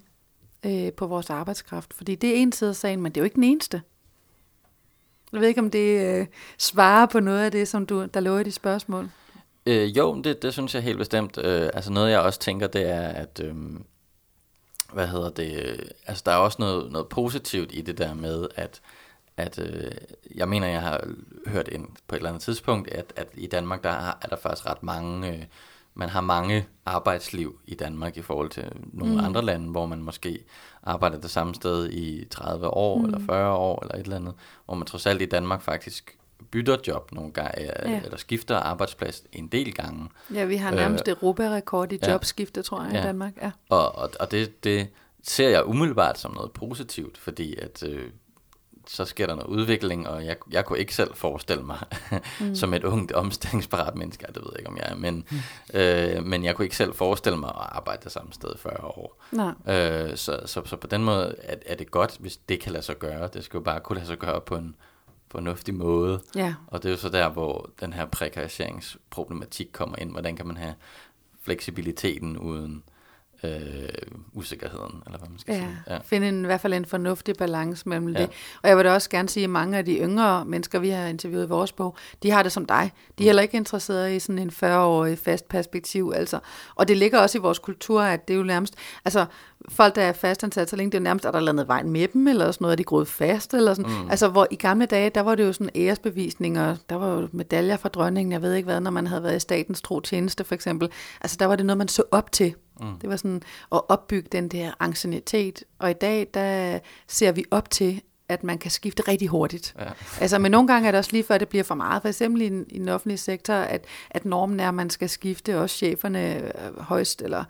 øh, på vores arbejdskraft. Fordi det er en side af sagen, men det er jo ikke den eneste. Jeg ved ikke, om det øh, svarer på noget af det, som du, der lå i de spørgsmål. Øh, jo, det, det synes jeg helt bestemt. Øh, altså noget, jeg også tænker, det er, at... Øh, hvad hedder det? Altså, der er også noget, noget positivt i det der med, at, at øh, jeg mener, jeg har hørt ind på et eller andet tidspunkt, at, at i Danmark, der er, er der faktisk ret mange... Øh, man har mange arbejdsliv i Danmark i forhold til nogle mm. andre lande, hvor man måske arbejder det samme sted i 30 år mm. eller 40 år eller et eller andet, hvor man trods alt i Danmark faktisk bytter job nogle gange, ja. eller skifter arbejdsplads en del gange. Ja, vi har nærmest øh, Europa-rekord i ja. jobskifte, tror jeg, ja. i Danmark. Ja. Og, og, og det, det ser jeg umiddelbart som noget positivt, fordi at øh, så sker der noget udvikling, og jeg, jeg kunne ikke selv forestille mig, (laughs) mm. som et ungt omstillingsparat menneske, det ved jeg ikke, om jeg er, men, mm. øh, men jeg kunne ikke selv forestille mig at arbejde det samme sted 40 år. Nej. Øh, så, så, så på den måde er, er det godt, hvis det kan lade sig gøre. Det skal jo bare kunne lade sig gøre på en fornuftig måde. Ja. Og det er jo så der, hvor den her prekariseringsproblematik kommer ind. Hvordan kan man have fleksibiliteten uden øh, usikkerheden, eller hvad man skal ja, sige. Ja, finde en, i hvert fald en fornuftig balance mellem ja. det. Og jeg vil da også gerne sige, at mange af de yngre mennesker, vi har interviewet i vores bog, de har det som dig. De er mm. heller ikke interesserede i sådan en 40-årig fast perspektiv. Altså. Og det ligger også i vores kultur, at det er jo nærmest, altså folk, der er fastansat så længe, det er jo nærmest, at der landet vejen med dem, eller sådan noget, er de groet fast, eller sådan. Mm. Altså, hvor i gamle dage, der var det jo sådan æresbevisninger, der var jo medaljer fra dronningen, jeg ved ikke hvad, når man havde været i statens tro tjeneste, for eksempel. Altså, der var det noget, man så op til. Mm. Det var sådan at opbygge den der ancienitet. Og i dag, der ser vi op til, at man kan skifte rigtig hurtigt. Ja. (laughs) altså, men nogle gange er det også lige før, det bliver for meget. For eksempel i, den, i den offentlige sektor, at, at normen er, at man skal skifte også cheferne øh, højst, eller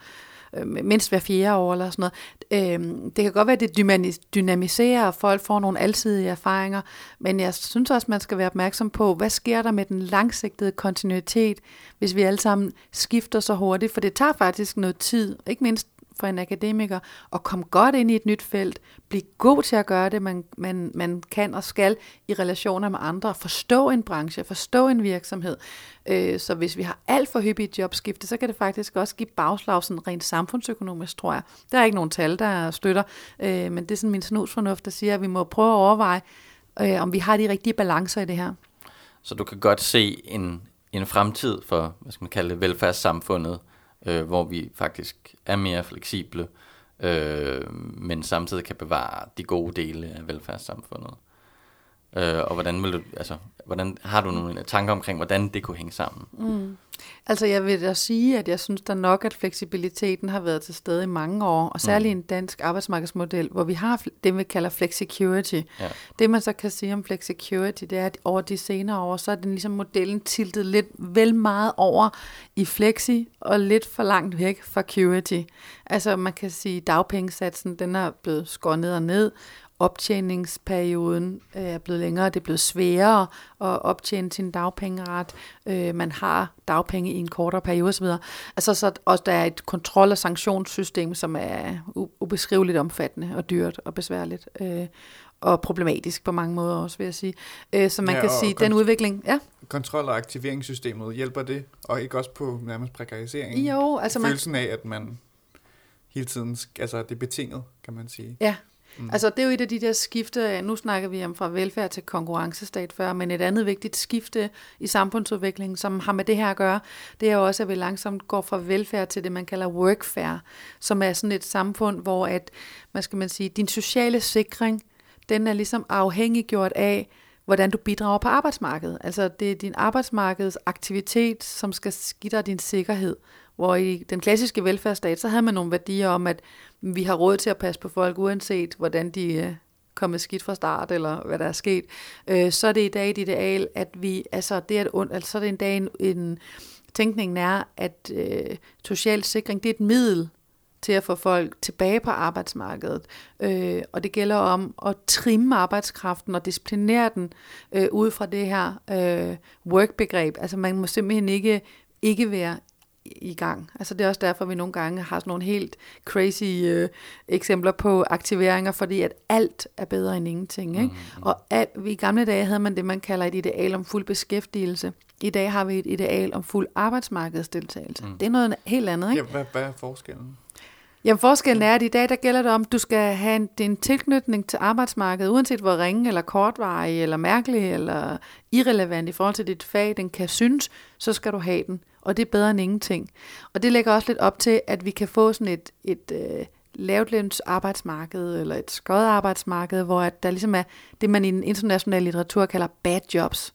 øh, mindst hver fjerde år eller sådan noget. Øh, det kan godt være, at det dynamiserer, og folk får nogle alsidige erfaringer, men jeg synes også, man skal være opmærksom på, hvad sker der med den langsigtede kontinuitet, hvis vi alle sammen skifter så hurtigt, for det tager faktisk noget tid, ikke mindst for en akademiker at komme godt ind i et nyt felt, blive god til at gøre det, man, man, man kan og skal i relationer med andre, forstå en branche, forstå en virksomhed. Øh, så hvis vi har alt for hyppige jobskifte, så kan det faktisk også give bagslag sådan rent samfundsøkonomisk, tror jeg. Der er ikke nogen tal, der støtter, øh, men det er sådan min snusfornuft, der siger, at vi må prøve at overveje, øh, om vi har de rigtige balancer i det her. Så du kan godt se en, en fremtid for, hvad skal man kalde det, velfærdssamfundet, øh, hvor vi faktisk er mere fleksible, øh, men samtidig kan bevare de gode dele af velfærdssamfundet. Øh, og hvordan vil du, altså, hvordan har du nogle tanker omkring, hvordan det kunne hænge sammen? Mm. Altså jeg vil da sige, at jeg synes da nok, at fleksibiliteten har været til stede i mange år, og særligt mm. en dansk arbejdsmarkedsmodel, hvor vi har det, vi kalder flexicurity. Ja. Det man så kan sige om flexicurity, det er, at over de senere år, så er den ligesom modellen tiltet lidt vel meget over i flexi, og lidt for langt væk fra curity. Altså man kan sige, at dagpengesatsen, den er blevet skåret ned og ned, optjeningsperioden øh, er blevet længere, det er blevet sværere at optjene sin dagpengeret, øh, man har dagpenge i en kortere periode osv. Altså så også der er et kontrol- og sanktionssystem, som er ubeskriveligt omfattende og dyrt og besværligt. Øh, og problematisk på mange måder også, vil jeg sige. Øh, så man ja, kan sige, den udvikling... Ja. Kontrol- og aktiveringssystemet, hjælper det? Og ikke også på nærmest prekarisering? Jo, altså Følelsen man... af, at man hele tiden... Altså, det er betinget, kan man sige. Ja, Mm. Altså det er jo et af de der skifte, nu snakker vi om fra velfærd til konkurrencestat før, men et andet vigtigt skifte i samfundsudviklingen, som har med det her at gøre, det er jo også, at vi langsomt går fra velfærd til det, man kalder workfare, som er sådan et samfund, hvor at, hvad skal man sige, din sociale sikring, den er ligesom afhængiggjort af, hvordan du bidrager på arbejdsmarkedet. Altså det er din arbejdsmarkedets aktivitet, som skal give dig din sikkerhed. Hvor i den klassiske velfærdsstat, så havde man nogle værdier om, at vi har råd til at passe på folk, uanset hvordan de øh, er kommet skidt fra start, eller hvad der er sket. Øh, så er det i dag et ideal, at vi, altså det er, altså, så er det en dag en, en tænkningen er, at øh, social sikring, det er et middel til at få folk tilbage på arbejdsmarkedet. Øh, og det gælder om at trimme arbejdskraften og disciplinere den øh, ud fra det her øh, work-begreb. Altså man må simpelthen ikke, ikke være i gang. Altså det er også derfor, vi nogle gange har sådan nogle helt crazy øh, eksempler på aktiveringer, fordi at alt er bedre end ingenting. Ikke? Mm. Og alt, i gamle dage havde man det, man kalder et ideal om fuld beskæftigelse. I dag har vi et ideal om fuld arbejdsmarkedsdeltagelse. Mm. Det er noget helt andet. Ikke? Ja, hvad, hvad er forskellen? Jamen forskellen er, at i dag der gælder det om, at du skal have en, din tilknytning til arbejdsmarkedet, uanset hvor ringe eller kortvarig eller mærkelig eller irrelevant i forhold til dit fag, den kan synes, så skal du have den. Og det er bedre end ingenting. Og det lægger også lidt op til, at vi kan få sådan et, et øh, lavtløns arbejdsmarked eller et skøjet arbejdsmarked, hvor at der ligesom er det, man i den internationale litteratur kalder bad jobs.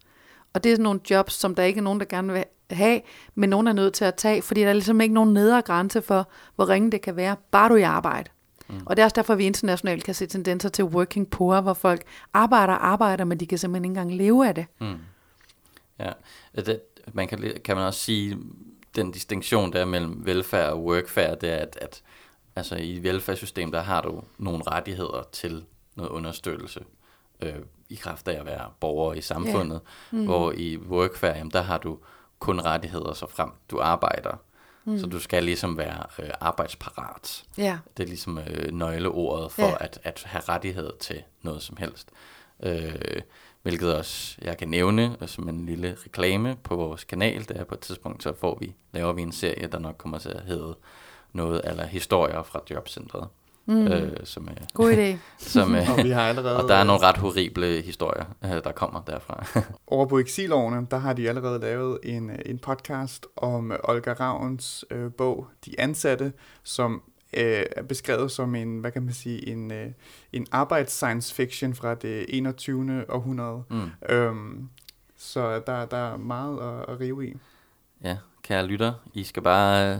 Og det er sådan nogle jobs, som der ikke er nogen, der gerne vil have, men nogen er nødt til at tage, fordi der er ligesom ikke nogen nedre grænse for, hvor ringe det kan være, bare du er i arbejde. Mm. Og det er også derfor, vi internationalt kan se tendenser til working poor, hvor folk arbejder og arbejder, men de kan simpelthen ikke engang leve af det. Mm. Ja, det, man kan, kan man også sige, den distinktion der mellem velfærd og workfærd, det er, at, at altså i velfærdssystem, der har du nogle rettigheder til noget understøttelse øh, i kraft af at være borger i samfundet, yeah. mm. hvor i workfærd, jamen, der har du kun rettigheder så frem du arbejder. Mm. Så du skal ligesom være øh, arbejdsparat. Yeah. Det er ligesom øh, nøgleordet for yeah. at, at have rettighed til noget som helst. Øh, hvilket også jeg kan nævne som en lille reklame på vores kanal. Der på et tidspunkt, så får vi, laver vi en serie, der nok kommer til at hedde noget eller historier fra jobcentret. Mm. Øh, som, øh, God idé. (laughs) som, øh, og, vi har allerede, og der er nogle ret horrible historier, øh, der kommer derfra. (laughs) Over på Exilovene, der har de allerede lavet en, en podcast om Olga Ravns øh, bog De Ansatte, som øh, er beskrevet som en, hvad kan man sige, en, øh, en arbejds science fiction fra det 21. århundrede. Mm. Øhm, så der, der er meget at, at rive i. Ja, kære lytter, I skal bare øh,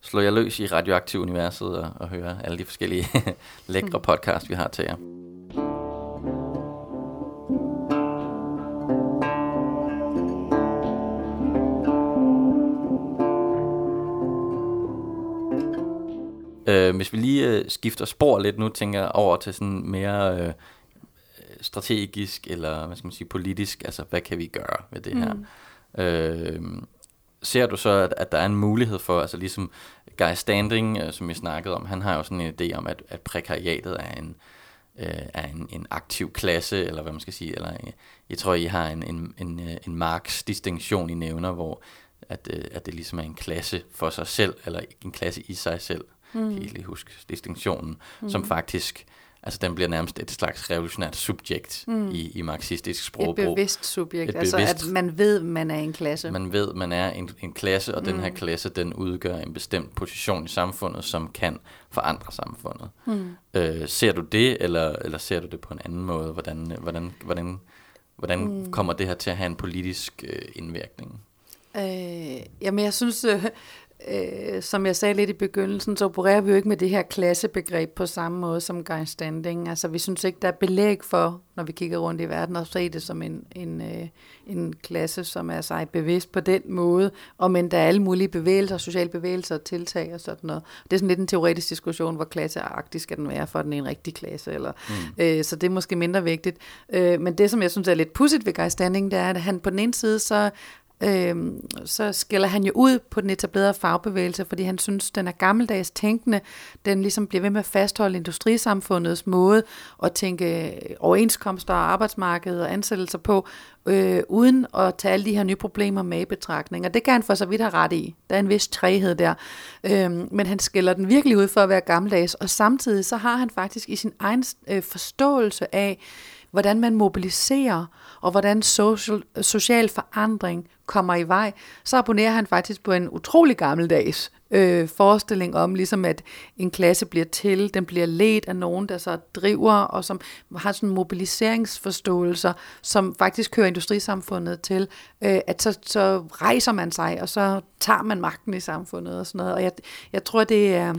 slå jer løs i radioaktiv universet og, og høre alle de forskellige (laughs) lækre mm. podcasts, vi har til jer. Øh, hvis vi lige øh, skifter spor lidt nu, tænker jeg over til sådan mere øh, strategisk eller hvad skal man sige, politisk, altså hvad kan vi gøre ved det her? Mm. Øh, ser du så, at, at der er en mulighed for, altså ligesom Guy Standing, øh, som vi snakkede om, han har jo sådan en idé om, at, at prekariatet er en, øh, er en, en aktiv klasse, eller hvad man skal sige, eller jeg, jeg tror, I har en, en, en, øh, en Marx distinktion, I nævner, hvor at, øh, at det ligesom er en klasse for sig selv, eller en klasse i sig selv, mm. kan I lige huske distinktionen, mm. som faktisk Altså den bliver nærmest et slags revolutionært subjekt mm. i, i marxistisk sprogbrug. Et bevidst subjekt, et altså bevidst, at man ved, man er en klasse. Man ved, man er en, en klasse, og mm. den her klasse, den udgør en bestemt position i samfundet, som kan forandre samfundet. Mm. Øh, ser du det, eller, eller ser du det på en anden måde? Hvordan, hvordan, hvordan, hvordan mm. kommer det her til at have en politisk øh, indvirkning? Øh, jamen jeg synes, øh, øh, som jeg sagde lidt i begyndelsen, så opererer vi jo ikke med det her klassebegreb på samme måde som Guy Standing. Altså vi synes ikke, der er belæg for, når vi kigger rundt i verden, at se det som en, en, øh, en klasse, som er sig bevidst på den måde, og men der er alle mulige bevægelser, sociale bevægelser og tiltag og sådan noget. Det er sådan lidt en teoretisk diskussion, hvor klasseagtig skal den være, for den er en rigtig klasse. Eller, mm. øh, så det er måske mindre vigtigt. Øh, men det, som jeg synes er lidt pudsigt ved Guy Standing, det er, at han på den ene side, så øh, så skiller han jo ud på den etablerede fagbevægelse, fordi han synes, den er gammeldags tænkende. Den ligesom bliver ved med at fastholde industrisamfundets måde at tænke øh, overenskomster og arbejdsmarked og ansættelser på, øh, uden at tage alle de her nye problemer med i betragtning. Og det kan han for så vidt have ret i. Der er en vis træhed der. Øh, men han skiller den virkelig ud for at være gammeldags, og samtidig så har han faktisk i sin egen øh, forståelse af, hvordan man mobiliserer, og hvordan social, social forandring kommer i vej, så abonnerer han faktisk på en utrolig gammeldags øh, forestilling om, ligesom at en klasse bliver til, den bliver ledt af nogen, der så driver, og som har sådan mobiliseringsforståelser, som faktisk kører industrisamfundet til, øh, at så, så rejser man sig, og så tager man magten i samfundet og sådan noget. Og jeg, jeg tror, det er,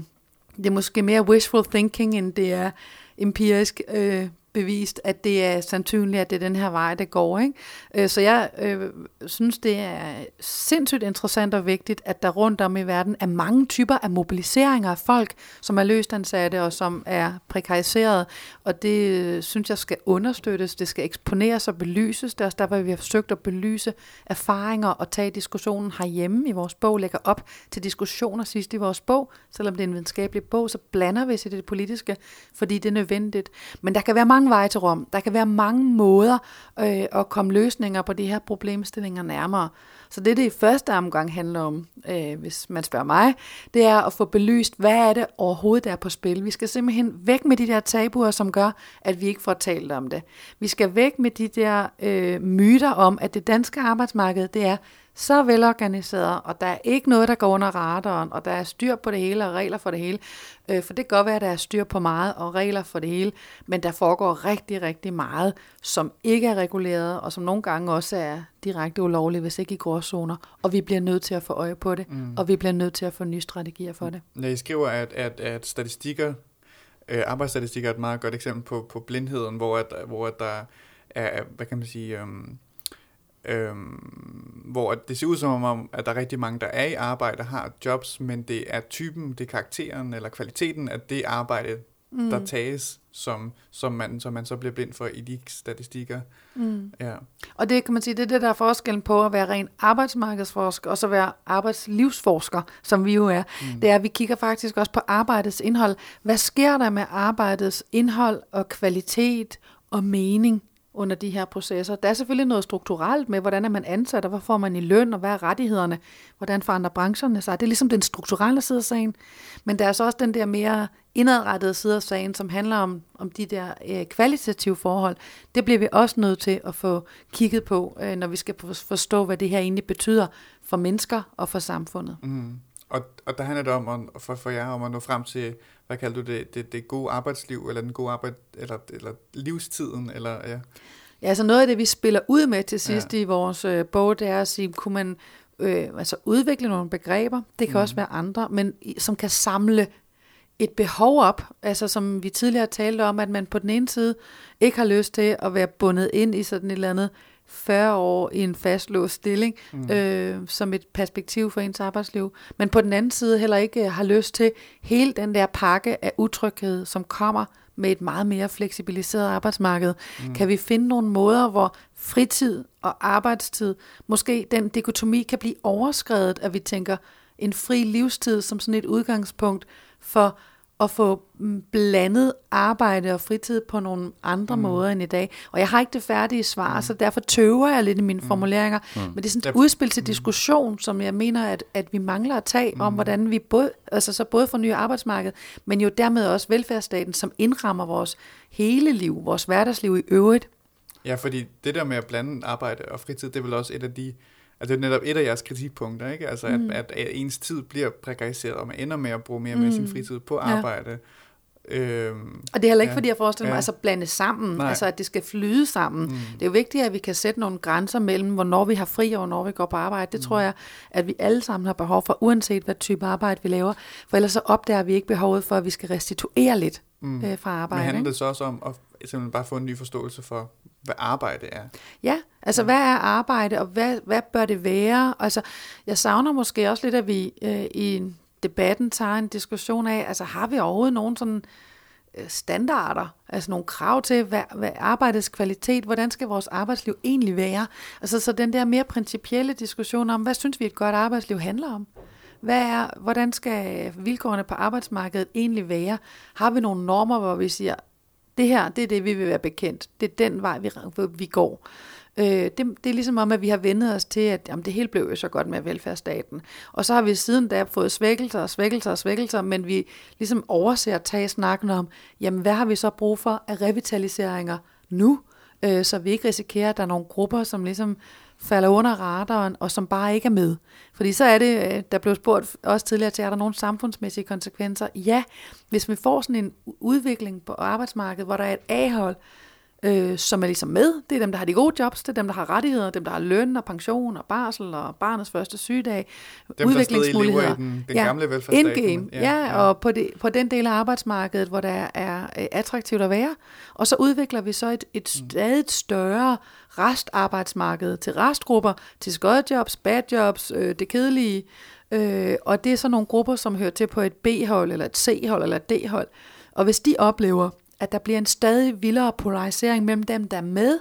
det er måske mere wishful thinking, end det er empirisk øh, bevist, at det er sandsynligt, at det er den her vej, det går. Ikke? Øh, så jeg øh, synes, det er sindssygt interessant og vigtigt, at der rundt om i verden er mange typer af mobiliseringer af folk, som er løstansatte og som er prekariseret, og det øh, synes jeg skal understøttes, det skal eksponeres og belyses. Det er også derfor, vi har forsøgt at belyse erfaringer og tage diskussionen herhjemme i vores bog, lægger op til diskussioner sidst i vores bog. Selvom det er en videnskabelig bog, så blander vi sig i det politiske, fordi det er nødvendigt. Men der kan være mange veje til Rom. Der kan være mange måder øh, at komme løsninger på de her problemstillinger nærmere. Så det, det i første omgang handler om, øh, hvis man spørger mig, det er at få belyst, hvad er det overhovedet, der er på spil. Vi skal simpelthen væk med de der tabuer, som gør, at vi ikke får talt om det. Vi skal væk med de der øh, myter om, at det danske arbejdsmarked, det er så velorganiseret, og der er ikke noget, der går under radaren, og der er styr på det hele og regler for det hele. Øh, for det kan godt være, at der er styr på meget og regler for det hele, men der foregår rigtig, rigtig meget, som ikke er reguleret, og som nogle gange også er direkte ulovligt, hvis ikke i gråzoner. Og vi bliver nødt til at få øje på det, mm. og vi bliver nødt til at få nye strategier for det. Ja, I skriver, at, at, at statistikker, øh, arbejdsstatistikker er et meget godt eksempel på, på blindheden, hvor, at, hvor at der er, hvad kan man sige... Øh, Øhm, hvor det ser ud som om, at der er rigtig mange, der er i arbejde, har jobs, men det er typen, det er karakteren eller kvaliteten af det arbejde, mm. der tages, som, som, man, som man så bliver blind for i de statistikker. Mm. Ja. Og det kan man sige, det er det, der er forskellen på at være ren arbejdsmarkedsforsker, og så være arbejdslivsforsker, som vi jo er. Mm. Det er, at vi kigger faktisk også på arbejdets indhold. Hvad sker der med arbejdets indhold og kvalitet og mening? Under de her processer. Der er selvfølgelig noget strukturelt med, hvordan er man ansat, og hvad får man i løn, og hvad er rettighederne, hvordan forandrer brancherne sig. Det er ligesom den strukturelle side af sagen. Men der er så også den der mere indadrettede side af sagen, som handler om, om de der øh, kvalitative forhold. Det bliver vi også nødt til at få kigget på, øh, når vi skal forstå, hvad det her egentlig betyder for mennesker og for samfundet. Mm. Og, og der handler det om at, for, for jer om at nå frem til, hvad kalder du det, det, det gode arbejdsliv, eller den gode arbejde, eller, eller livstiden, eller ja. Ja, altså noget af det, vi spiller ud med til sidst ja. i vores øh, bog, det er at sige, kunne man øh, altså udvikle nogle begreber, det kan mm. også være andre, men som kan samle et behov op, altså som vi tidligere talte om, at man på den ene side ikke har lyst til at være bundet ind i sådan et eller andet 40 år i en fastlåst stilling, mm. øh, som et perspektiv for ens arbejdsliv. Men på den anden side heller ikke har lyst til hele den der pakke af utryghed, som kommer med et meget mere fleksibiliseret arbejdsmarked. Mm. Kan vi finde nogle måder, hvor fritid og arbejdstid, måske den dikotomi kan blive overskrevet, at vi tænker en fri livstid som sådan et udgangspunkt for at få mm, blandet arbejde og fritid på nogle andre mm. måder end i dag. Og jeg har ikke det færdige svar, mm. så derfor tøver jeg lidt i mine mm. formuleringer. Mm. Men det er sådan et udspil til mm. diskussion, som jeg mener, at, at vi mangler at tage mm. om, hvordan vi både, altså så både får nye arbejdsmarked, men jo dermed også velfærdsstaten, som indrammer vores hele liv, vores hverdagsliv i øvrigt. Ja, fordi det der med at blande arbejde og fritid, det er vel også et af de Altså det er netop et af jeres kritikpunkter, ikke? Altså mm. at, at ens tid bliver prekariseret, og man ender med at bruge mere mm. med sin fritid på arbejde. Ja. Øhm, og det er heller ikke, ja. fordi jeg forestiller mig, ja. altså blande sammen, Nej. altså at det skal flyde sammen. Mm. Det er jo vigtigt, at vi kan sætte nogle grænser mellem, hvornår vi har fri, og hvornår vi går på arbejde. Det mm. tror jeg, at vi alle sammen har behov for, uanset hvad type arbejde vi laver. For ellers så opdager vi ikke behovet for, at vi skal restituere lidt mm. øh, fra arbejde. Men handler det så også om at simpelthen bare få en ny forståelse for, hvad arbejde er. Ja, altså hvad er arbejde, og hvad, hvad bør det være? Altså, jeg savner måske også lidt, at vi øh, i debatten tager en diskussion af, altså har vi overhovedet nogen sådan øh, standarder, altså nogle krav til, hvad, hvad arbejdets kvalitet, hvordan skal vores arbejdsliv egentlig være? Altså så den der mere principielle diskussion om, hvad synes vi et godt arbejdsliv handler om? Hvad er, hvordan skal vilkårene på arbejdsmarkedet egentlig være? Har vi nogle normer, hvor vi siger, det her, det er det, vi vil være bekendt. Det er den vej, vi, vi går. Øh, det, det er ligesom om, at vi har vendet os til, at jamen, det hele blev jo så godt med velfærdsstaten. Og så har vi siden da fået svækkelser og svækkelser og svækkelser, men vi ligesom overser at tage snakken om, jamen hvad har vi så brug for af revitaliseringer nu? øh, så vi ikke risikerer, at der er nogle grupper, som ligesom falder under radaren, og som bare ikke er med. Fordi så er det, øh, der blev spurgt også tidligere til, er der nogle samfundsmæssige konsekvenser? Ja, hvis vi får sådan en udvikling på arbejdsmarkedet, hvor der er et A-hold, øh, som er ligesom med. Det er dem, der har de gode jobs, det er dem, der har rettigheder, dem, der har løn og pension og barsel og barnets første sygedag, Dem, udviklingsmuligheder. der i den, den Ja, gamle velfærdsstat. Endgame, ja, ja, og på, det, på den del af arbejdsmarkedet, hvor der er øh, attraktivt at være. Og så udvikler vi så et, et Mm. stadig større restarbejdsmarked til restgrupper, til skodjobs, badjobs, øh, det kedelige. Øh, og det er så nogle grupper, som hører til på et B-hold, eller et C-hold, eller et D-hold. Og hvis de oplever, at der bliver en stadig vildere polarisering mellem dem, der er med,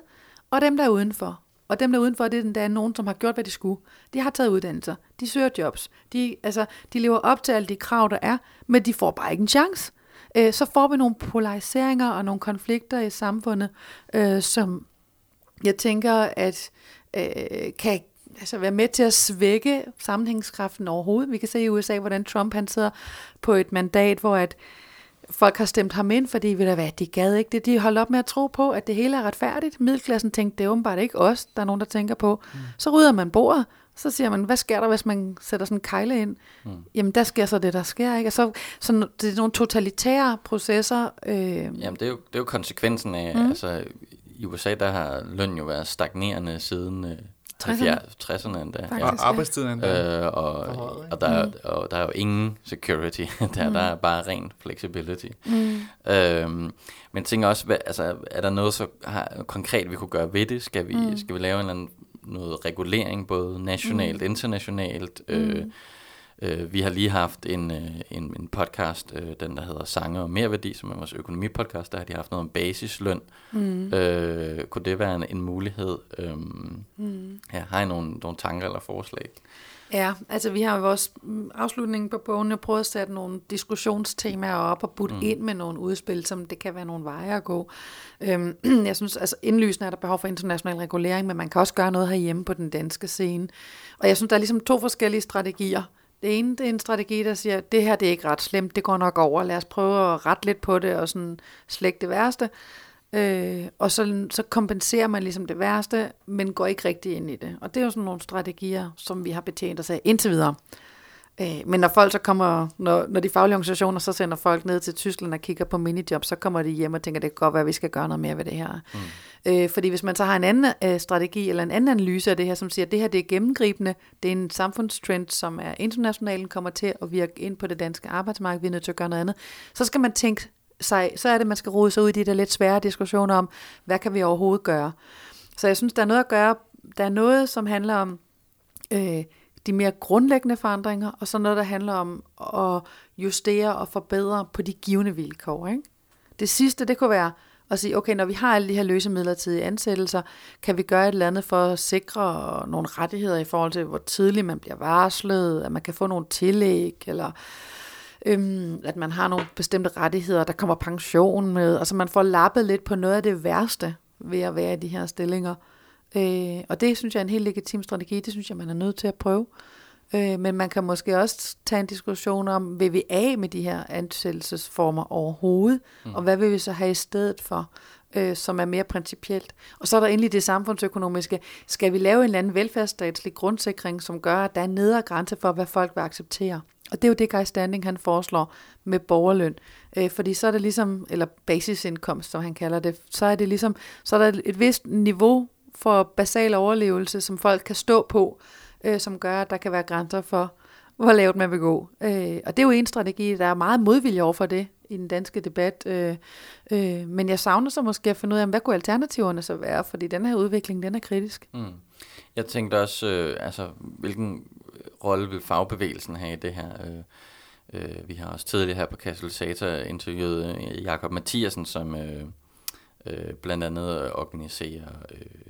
og dem, der er udenfor. Og dem, der er udenfor, det er, der er nogen, som har gjort, hvad de skulle. De har taget uddannelser. De søger jobs. De, altså, de lever op til alle de krav, der er, men de får bare ikke en chance. Øh, så får vi nogle polariseringer og nogle konflikter i samfundet, øh, som jeg tænker, at øh, kan altså være med til at svække sammenhængskraften overhovedet. Vi kan se i USA, hvordan Trump han sidder på et mandat, hvor at folk har stemt ham ind, fordi ved du hvad, de gad ikke det. De holdt op med at tro på, at det hele er retfærdigt. Middelklassen tænkte, det er åbenbart ikke os, der er nogen, der tænker på. Mm. Så rydder man bordet, så siger man, hvad sker der, hvis man sætter sådan en kejle ind? Mm. Jamen, der sker så det, der sker, ikke? Og så, så det er nogle totalitære processer. Øh, Jamen, det er jo, det er jo konsekvensen af, mm. altså i USA, der har løn jo været stagnerende siden øh, 70'erne, 60'erne endda. Faktisk. Ja. Og arbejdstiden endda. Øh, og, ikke? og, der, er, og der er jo ingen security, (laughs) der, der er bare ren flexibility. mm. Øhm, men tænker også, hvad, altså, er der noget så har, konkret, vi kunne gøre ved det? Skal vi, mm. skal vi lave en eller anden, noget regulering, både nationalt, mm. internationalt? Øh, øh, vi har lige haft en, øh, en, en podcast, øh, den der hedder Sange og Merværdi, som er vores økonomipodcast, der har de haft noget om basisløn. Mm. Øh, kunne det være en, en mulighed? Øhm, mm. ja, har I nogle, nogle tanker eller forslag? Ja, altså vi har i vores mm, afslutning på bogen jo prøvet at sætte nogle diskussionstemaer op og budt mm. ind med nogle udspil, som det kan være nogle veje at gå. Øhm, (clears throat) jeg synes, altså indlysende er der behov for international regulering, men man kan også gøre noget herhjemme på den danske scene. Og jeg synes, der er ligesom to forskellige strategier. Det ene, det er en strategi, der siger, det her det er ikke ret slemt, det går nok over, lad os prøve at rette lidt på det og sådan slække det værste. Øh, og så, så kompenserer man ligesom det værste, men går ikke rigtig ind i det. Og det er jo sådan nogle strategier, som vi har betjent os af indtil videre. Øh, men når folk så kommer, når, når de faglige organisationer så sender folk ned til Tyskland og kigger på minijob, så kommer de hjem og tænker, det kan godt være, at vi skal gøre noget mere ved det her. Mm. Øh, fordi hvis man så har en anden øh, strategi eller en anden analyse af det her, som siger, at det her det er gennemgribende, det er en samfundstrend, som er international, kommer til at virke ind på det danske arbejdsmarked, vi er nødt til at gøre noget andet, så skal man tænke sig, så er det, man skal rode sig ud i de der lidt svære diskussioner om, hvad kan vi overhovedet gøre. Så jeg synes, der er noget at gøre, der er noget, som handler om øh, de mere grundlæggende forandringer, og så noget, der handler om at justere og forbedre på de givende vilkår. Ikke? Det sidste, det kunne være og sige, okay, når vi har alle de her løse midlertidige ansættelser, kan vi gøre et eller andet for at sikre nogle rettigheder i forhold til, hvor tidligt man bliver varslet, at man kan få nogle tillæg, eller øhm, at man har nogle bestemte rettigheder, der kommer pension med, og så man får lappet lidt på noget af det værste ved at være i de her stillinger. Øh, og det synes jeg er en helt legitim strategi, det synes jeg, man er nødt til at prøve. Øh, men man kan måske også tage en diskussion om, vil vi af med de her ansættelsesformer overhovedet, mm. og hvad vil vi så have i stedet for, øh, som er mere principielt. Og så er der endelig det samfundsøkonomiske. Skal vi lave en eller anden velfærdsstatslig grundsikring, som gør, at der er en nedre grænse for, hvad folk vil acceptere? Og det er jo det, Guy Standing han foreslår med borgerløn. Øh, fordi så er det ligesom, eller basisindkomst, som han kalder det, så er det ligesom, så er der et vist niveau for basal overlevelse, som folk kan stå på, øh, som gør, at der kan være grænser for, hvor lavt man vil gå. Øh, og det er jo en strategi, der er meget modvilje over for det i den danske debat. Øh, øh, men jeg savner så måske at finde ud af, hvad kunne alternativerne så være, fordi den her udvikling, den er kritisk. Mm. Jeg tænkte også, øh, altså, hvilken rolle vil fagbevægelsen have i det her? Øh, øh, vi har også tidligere her på Katalysator interviewet øh, Jakob Mathiasen, som øh, øh, blandt andet organiserer... Øh,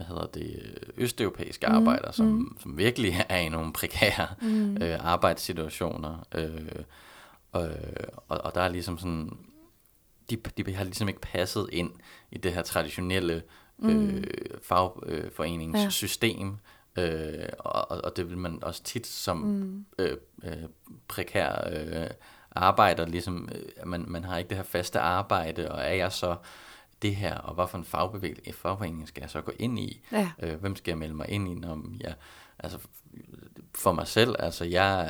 hvad hedder det, østeuropæiske mm. arbejdere, som, mm. som virkelig er i nogle prekære mm. øh, arbejdssituationer. Øh, og, og, og der er ligesom sådan, de, de har ligesom ikke passet ind i det her traditionelle øh, fagforeningssystem. Ja. Øh, og, og det vil man også tit som mm. øh, øh, prekær øh, arbejder, ligesom, øh, man, man har ikke det her faste arbejde, og er jeg så det her, og hvad for en fagbevægelse, fagforening skal jeg så gå ind i? Ja. Øh, hvem skal jeg melde mig ind i, når jeg, altså for mig selv, altså jeg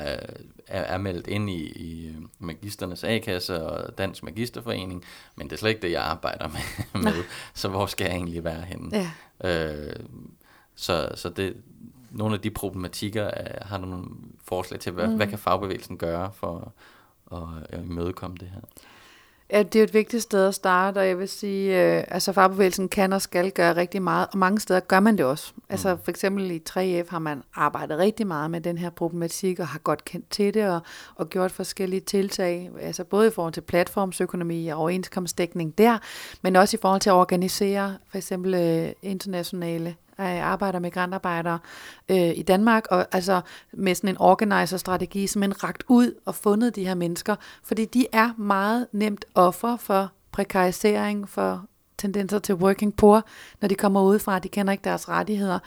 er, er meldt ind i, i Magisternes A-kasse og Dansk Magisterforening, men det er slet ikke det, jeg arbejder med, (laughs) med så hvor skal jeg egentlig være henne? Ja. Øh, så, så det, nogle af de problematikker, er, har du nogle forslag til, hvad, mm. hvad kan fagbevægelsen gøre for at, at imødekomme det her? Ja, det er et vigtigt sted at starte, og jeg vil sige, øh, altså fagbevægelsen kan og skal gøre rigtig meget, og mange steder gør man det også. Altså for eksempel i 3F har man arbejdet rigtig meget med den her problematik, og har godt kendt til det, og, og gjort forskellige tiltag, altså både i forhold til platformsøkonomi og overenskomstdækning der, men også i forhold til at organisere for eksempel øh, internationale Øh, arbejder med migrantarbejdere øh, i Danmark, og altså med sådan en organizer-strategi, som en ragt ud og fundet de her mennesker, fordi de er meget nemt offer for prekarisering, for tendenser til working poor, når de kommer udefra, de kender ikke deres rettigheder.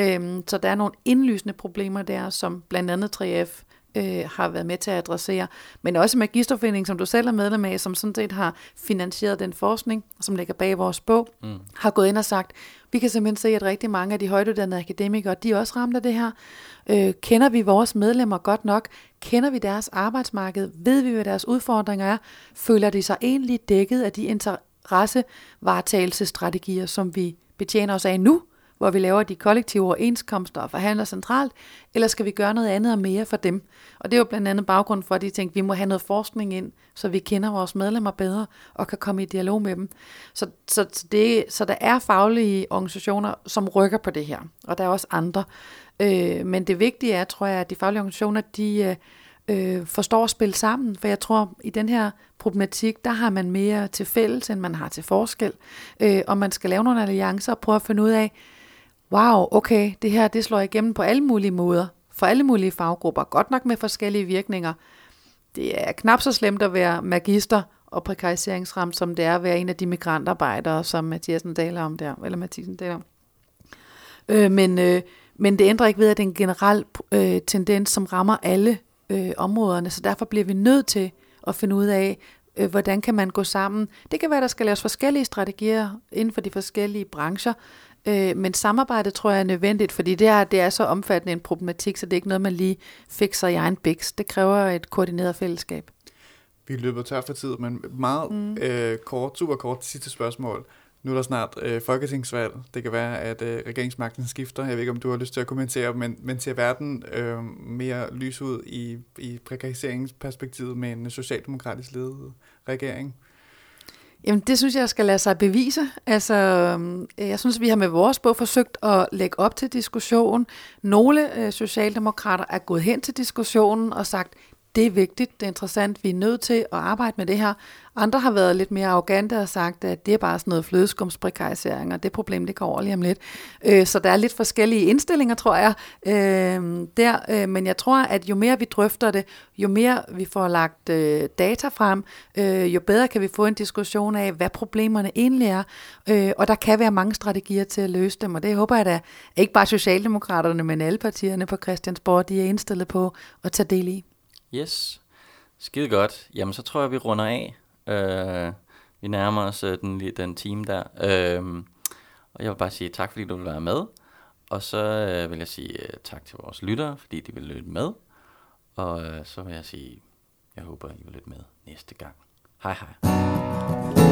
Øhm, så der er nogle indlysende problemer der, som blandt andet 3F øh, har været med til at adressere, men også Magisterforeningen, som du selv er medlem af, som sådan set har finansieret den forskning, som ligger bag vores bog, mm. har gået ind og sagt, vi kan simpelthen se, at rigtig mange af de højtuddannede akademikere, de er også ramt af det her. Øh, kender vi vores medlemmer godt nok? Kender vi deres arbejdsmarked? Ved vi, hvad deres udfordringer er? Føler de sig egentlig dækket af de interessevaretagelsesstrategier, som vi betjener os af nu? Hvor vi laver de kollektive overenskomster og forhandler centralt, eller skal vi gøre noget andet og mere for dem? Og det er jo blandt andet baggrund for, at de tænkte, at vi må have noget forskning ind, så vi kender vores medlemmer bedre og kan komme i dialog med dem. Så, så, det, så der er faglige organisationer, som rykker på det her, og der er også andre. Øh, men det vigtige er, tror jeg, at de faglige organisationer, de øh, forstår at spille sammen, for jeg tror, i den her problematik, der har man mere til fælles, end man har til forskel. Øh, og man skal lave nogle alliancer og prøve at finde ud af, wow, okay, det her det slår igennem på alle mulige måder, for alle mulige faggrupper, godt nok med forskellige virkninger. Det er knap så slemt at være magister og prekariseringsramt, som det er at være en af de migrantarbejdere, som Mathiasen taler om der, eller Mathisen taler om. Øh, men, øh, men det ændrer ikke ved, at det er en generel øh, tendens, som rammer alle øh, områderne, så derfor bliver vi nødt til at finde ud af, øh, hvordan kan man gå sammen. Det kan være, der skal laves forskellige strategier inden for de forskellige brancher, Øh, men samarbejde tror jeg er nødvendigt, fordi det er, det er så omfattende en problematik, så det er ikke noget, man lige fikser i egen biks. Det kræver et koordineret fællesskab. Vi løber tør for tid, men meget mm. øh, kort, super kort sidste spørgsmål. Nu er der snart øh, folketingsvalg. Det kan være, at øh, regeringsmagten skifter. Jeg ved ikke, om du har lyst til at kommentere, men, men ser verden øh, mere lys ud i, i prekariseringsperspektivet med en socialdemokratisk ledet regering? Jamen, det synes jeg skal lade sig bevise. Altså, øh, jeg synes, vi har med vores bog forsøgt at lægge op til diskussion. Nogle øh, socialdemokrater er gået hen til diskussionen og sagt, det er vigtigt, det er interessant, vi er nødt til at arbejde med det her. Andre har været lidt mere arrogante og sagt, at det er bare sådan noget flødeskumsprekarisering, og det problem, det går over lige om lidt. Øh, så der er lidt forskellige indstillinger, tror jeg, øh, der. Øh, men jeg tror, at jo mere vi drøfter det, jo mere vi får lagt øh, data frem, øh, jo bedre kan vi få en diskussion af, hvad problemerne egentlig er. Øh, og der kan være mange strategier til at løse dem, og det håber jeg da, ikke bare Socialdemokraterne, men alle partierne på Christiansborg, de er indstillet på at tage del i. Yes, skide godt. Jamen, så tror jeg, vi runder af. Øh, vi nærmer os øh, den, den time der. Øh, og jeg vil bare sige tak, fordi du vil være med. Og så øh, vil jeg sige øh, tak til vores lyttere, fordi de vil lytte med. Og øh, så vil jeg sige, jeg håber, I vil lytte med næste gang. Hej hej.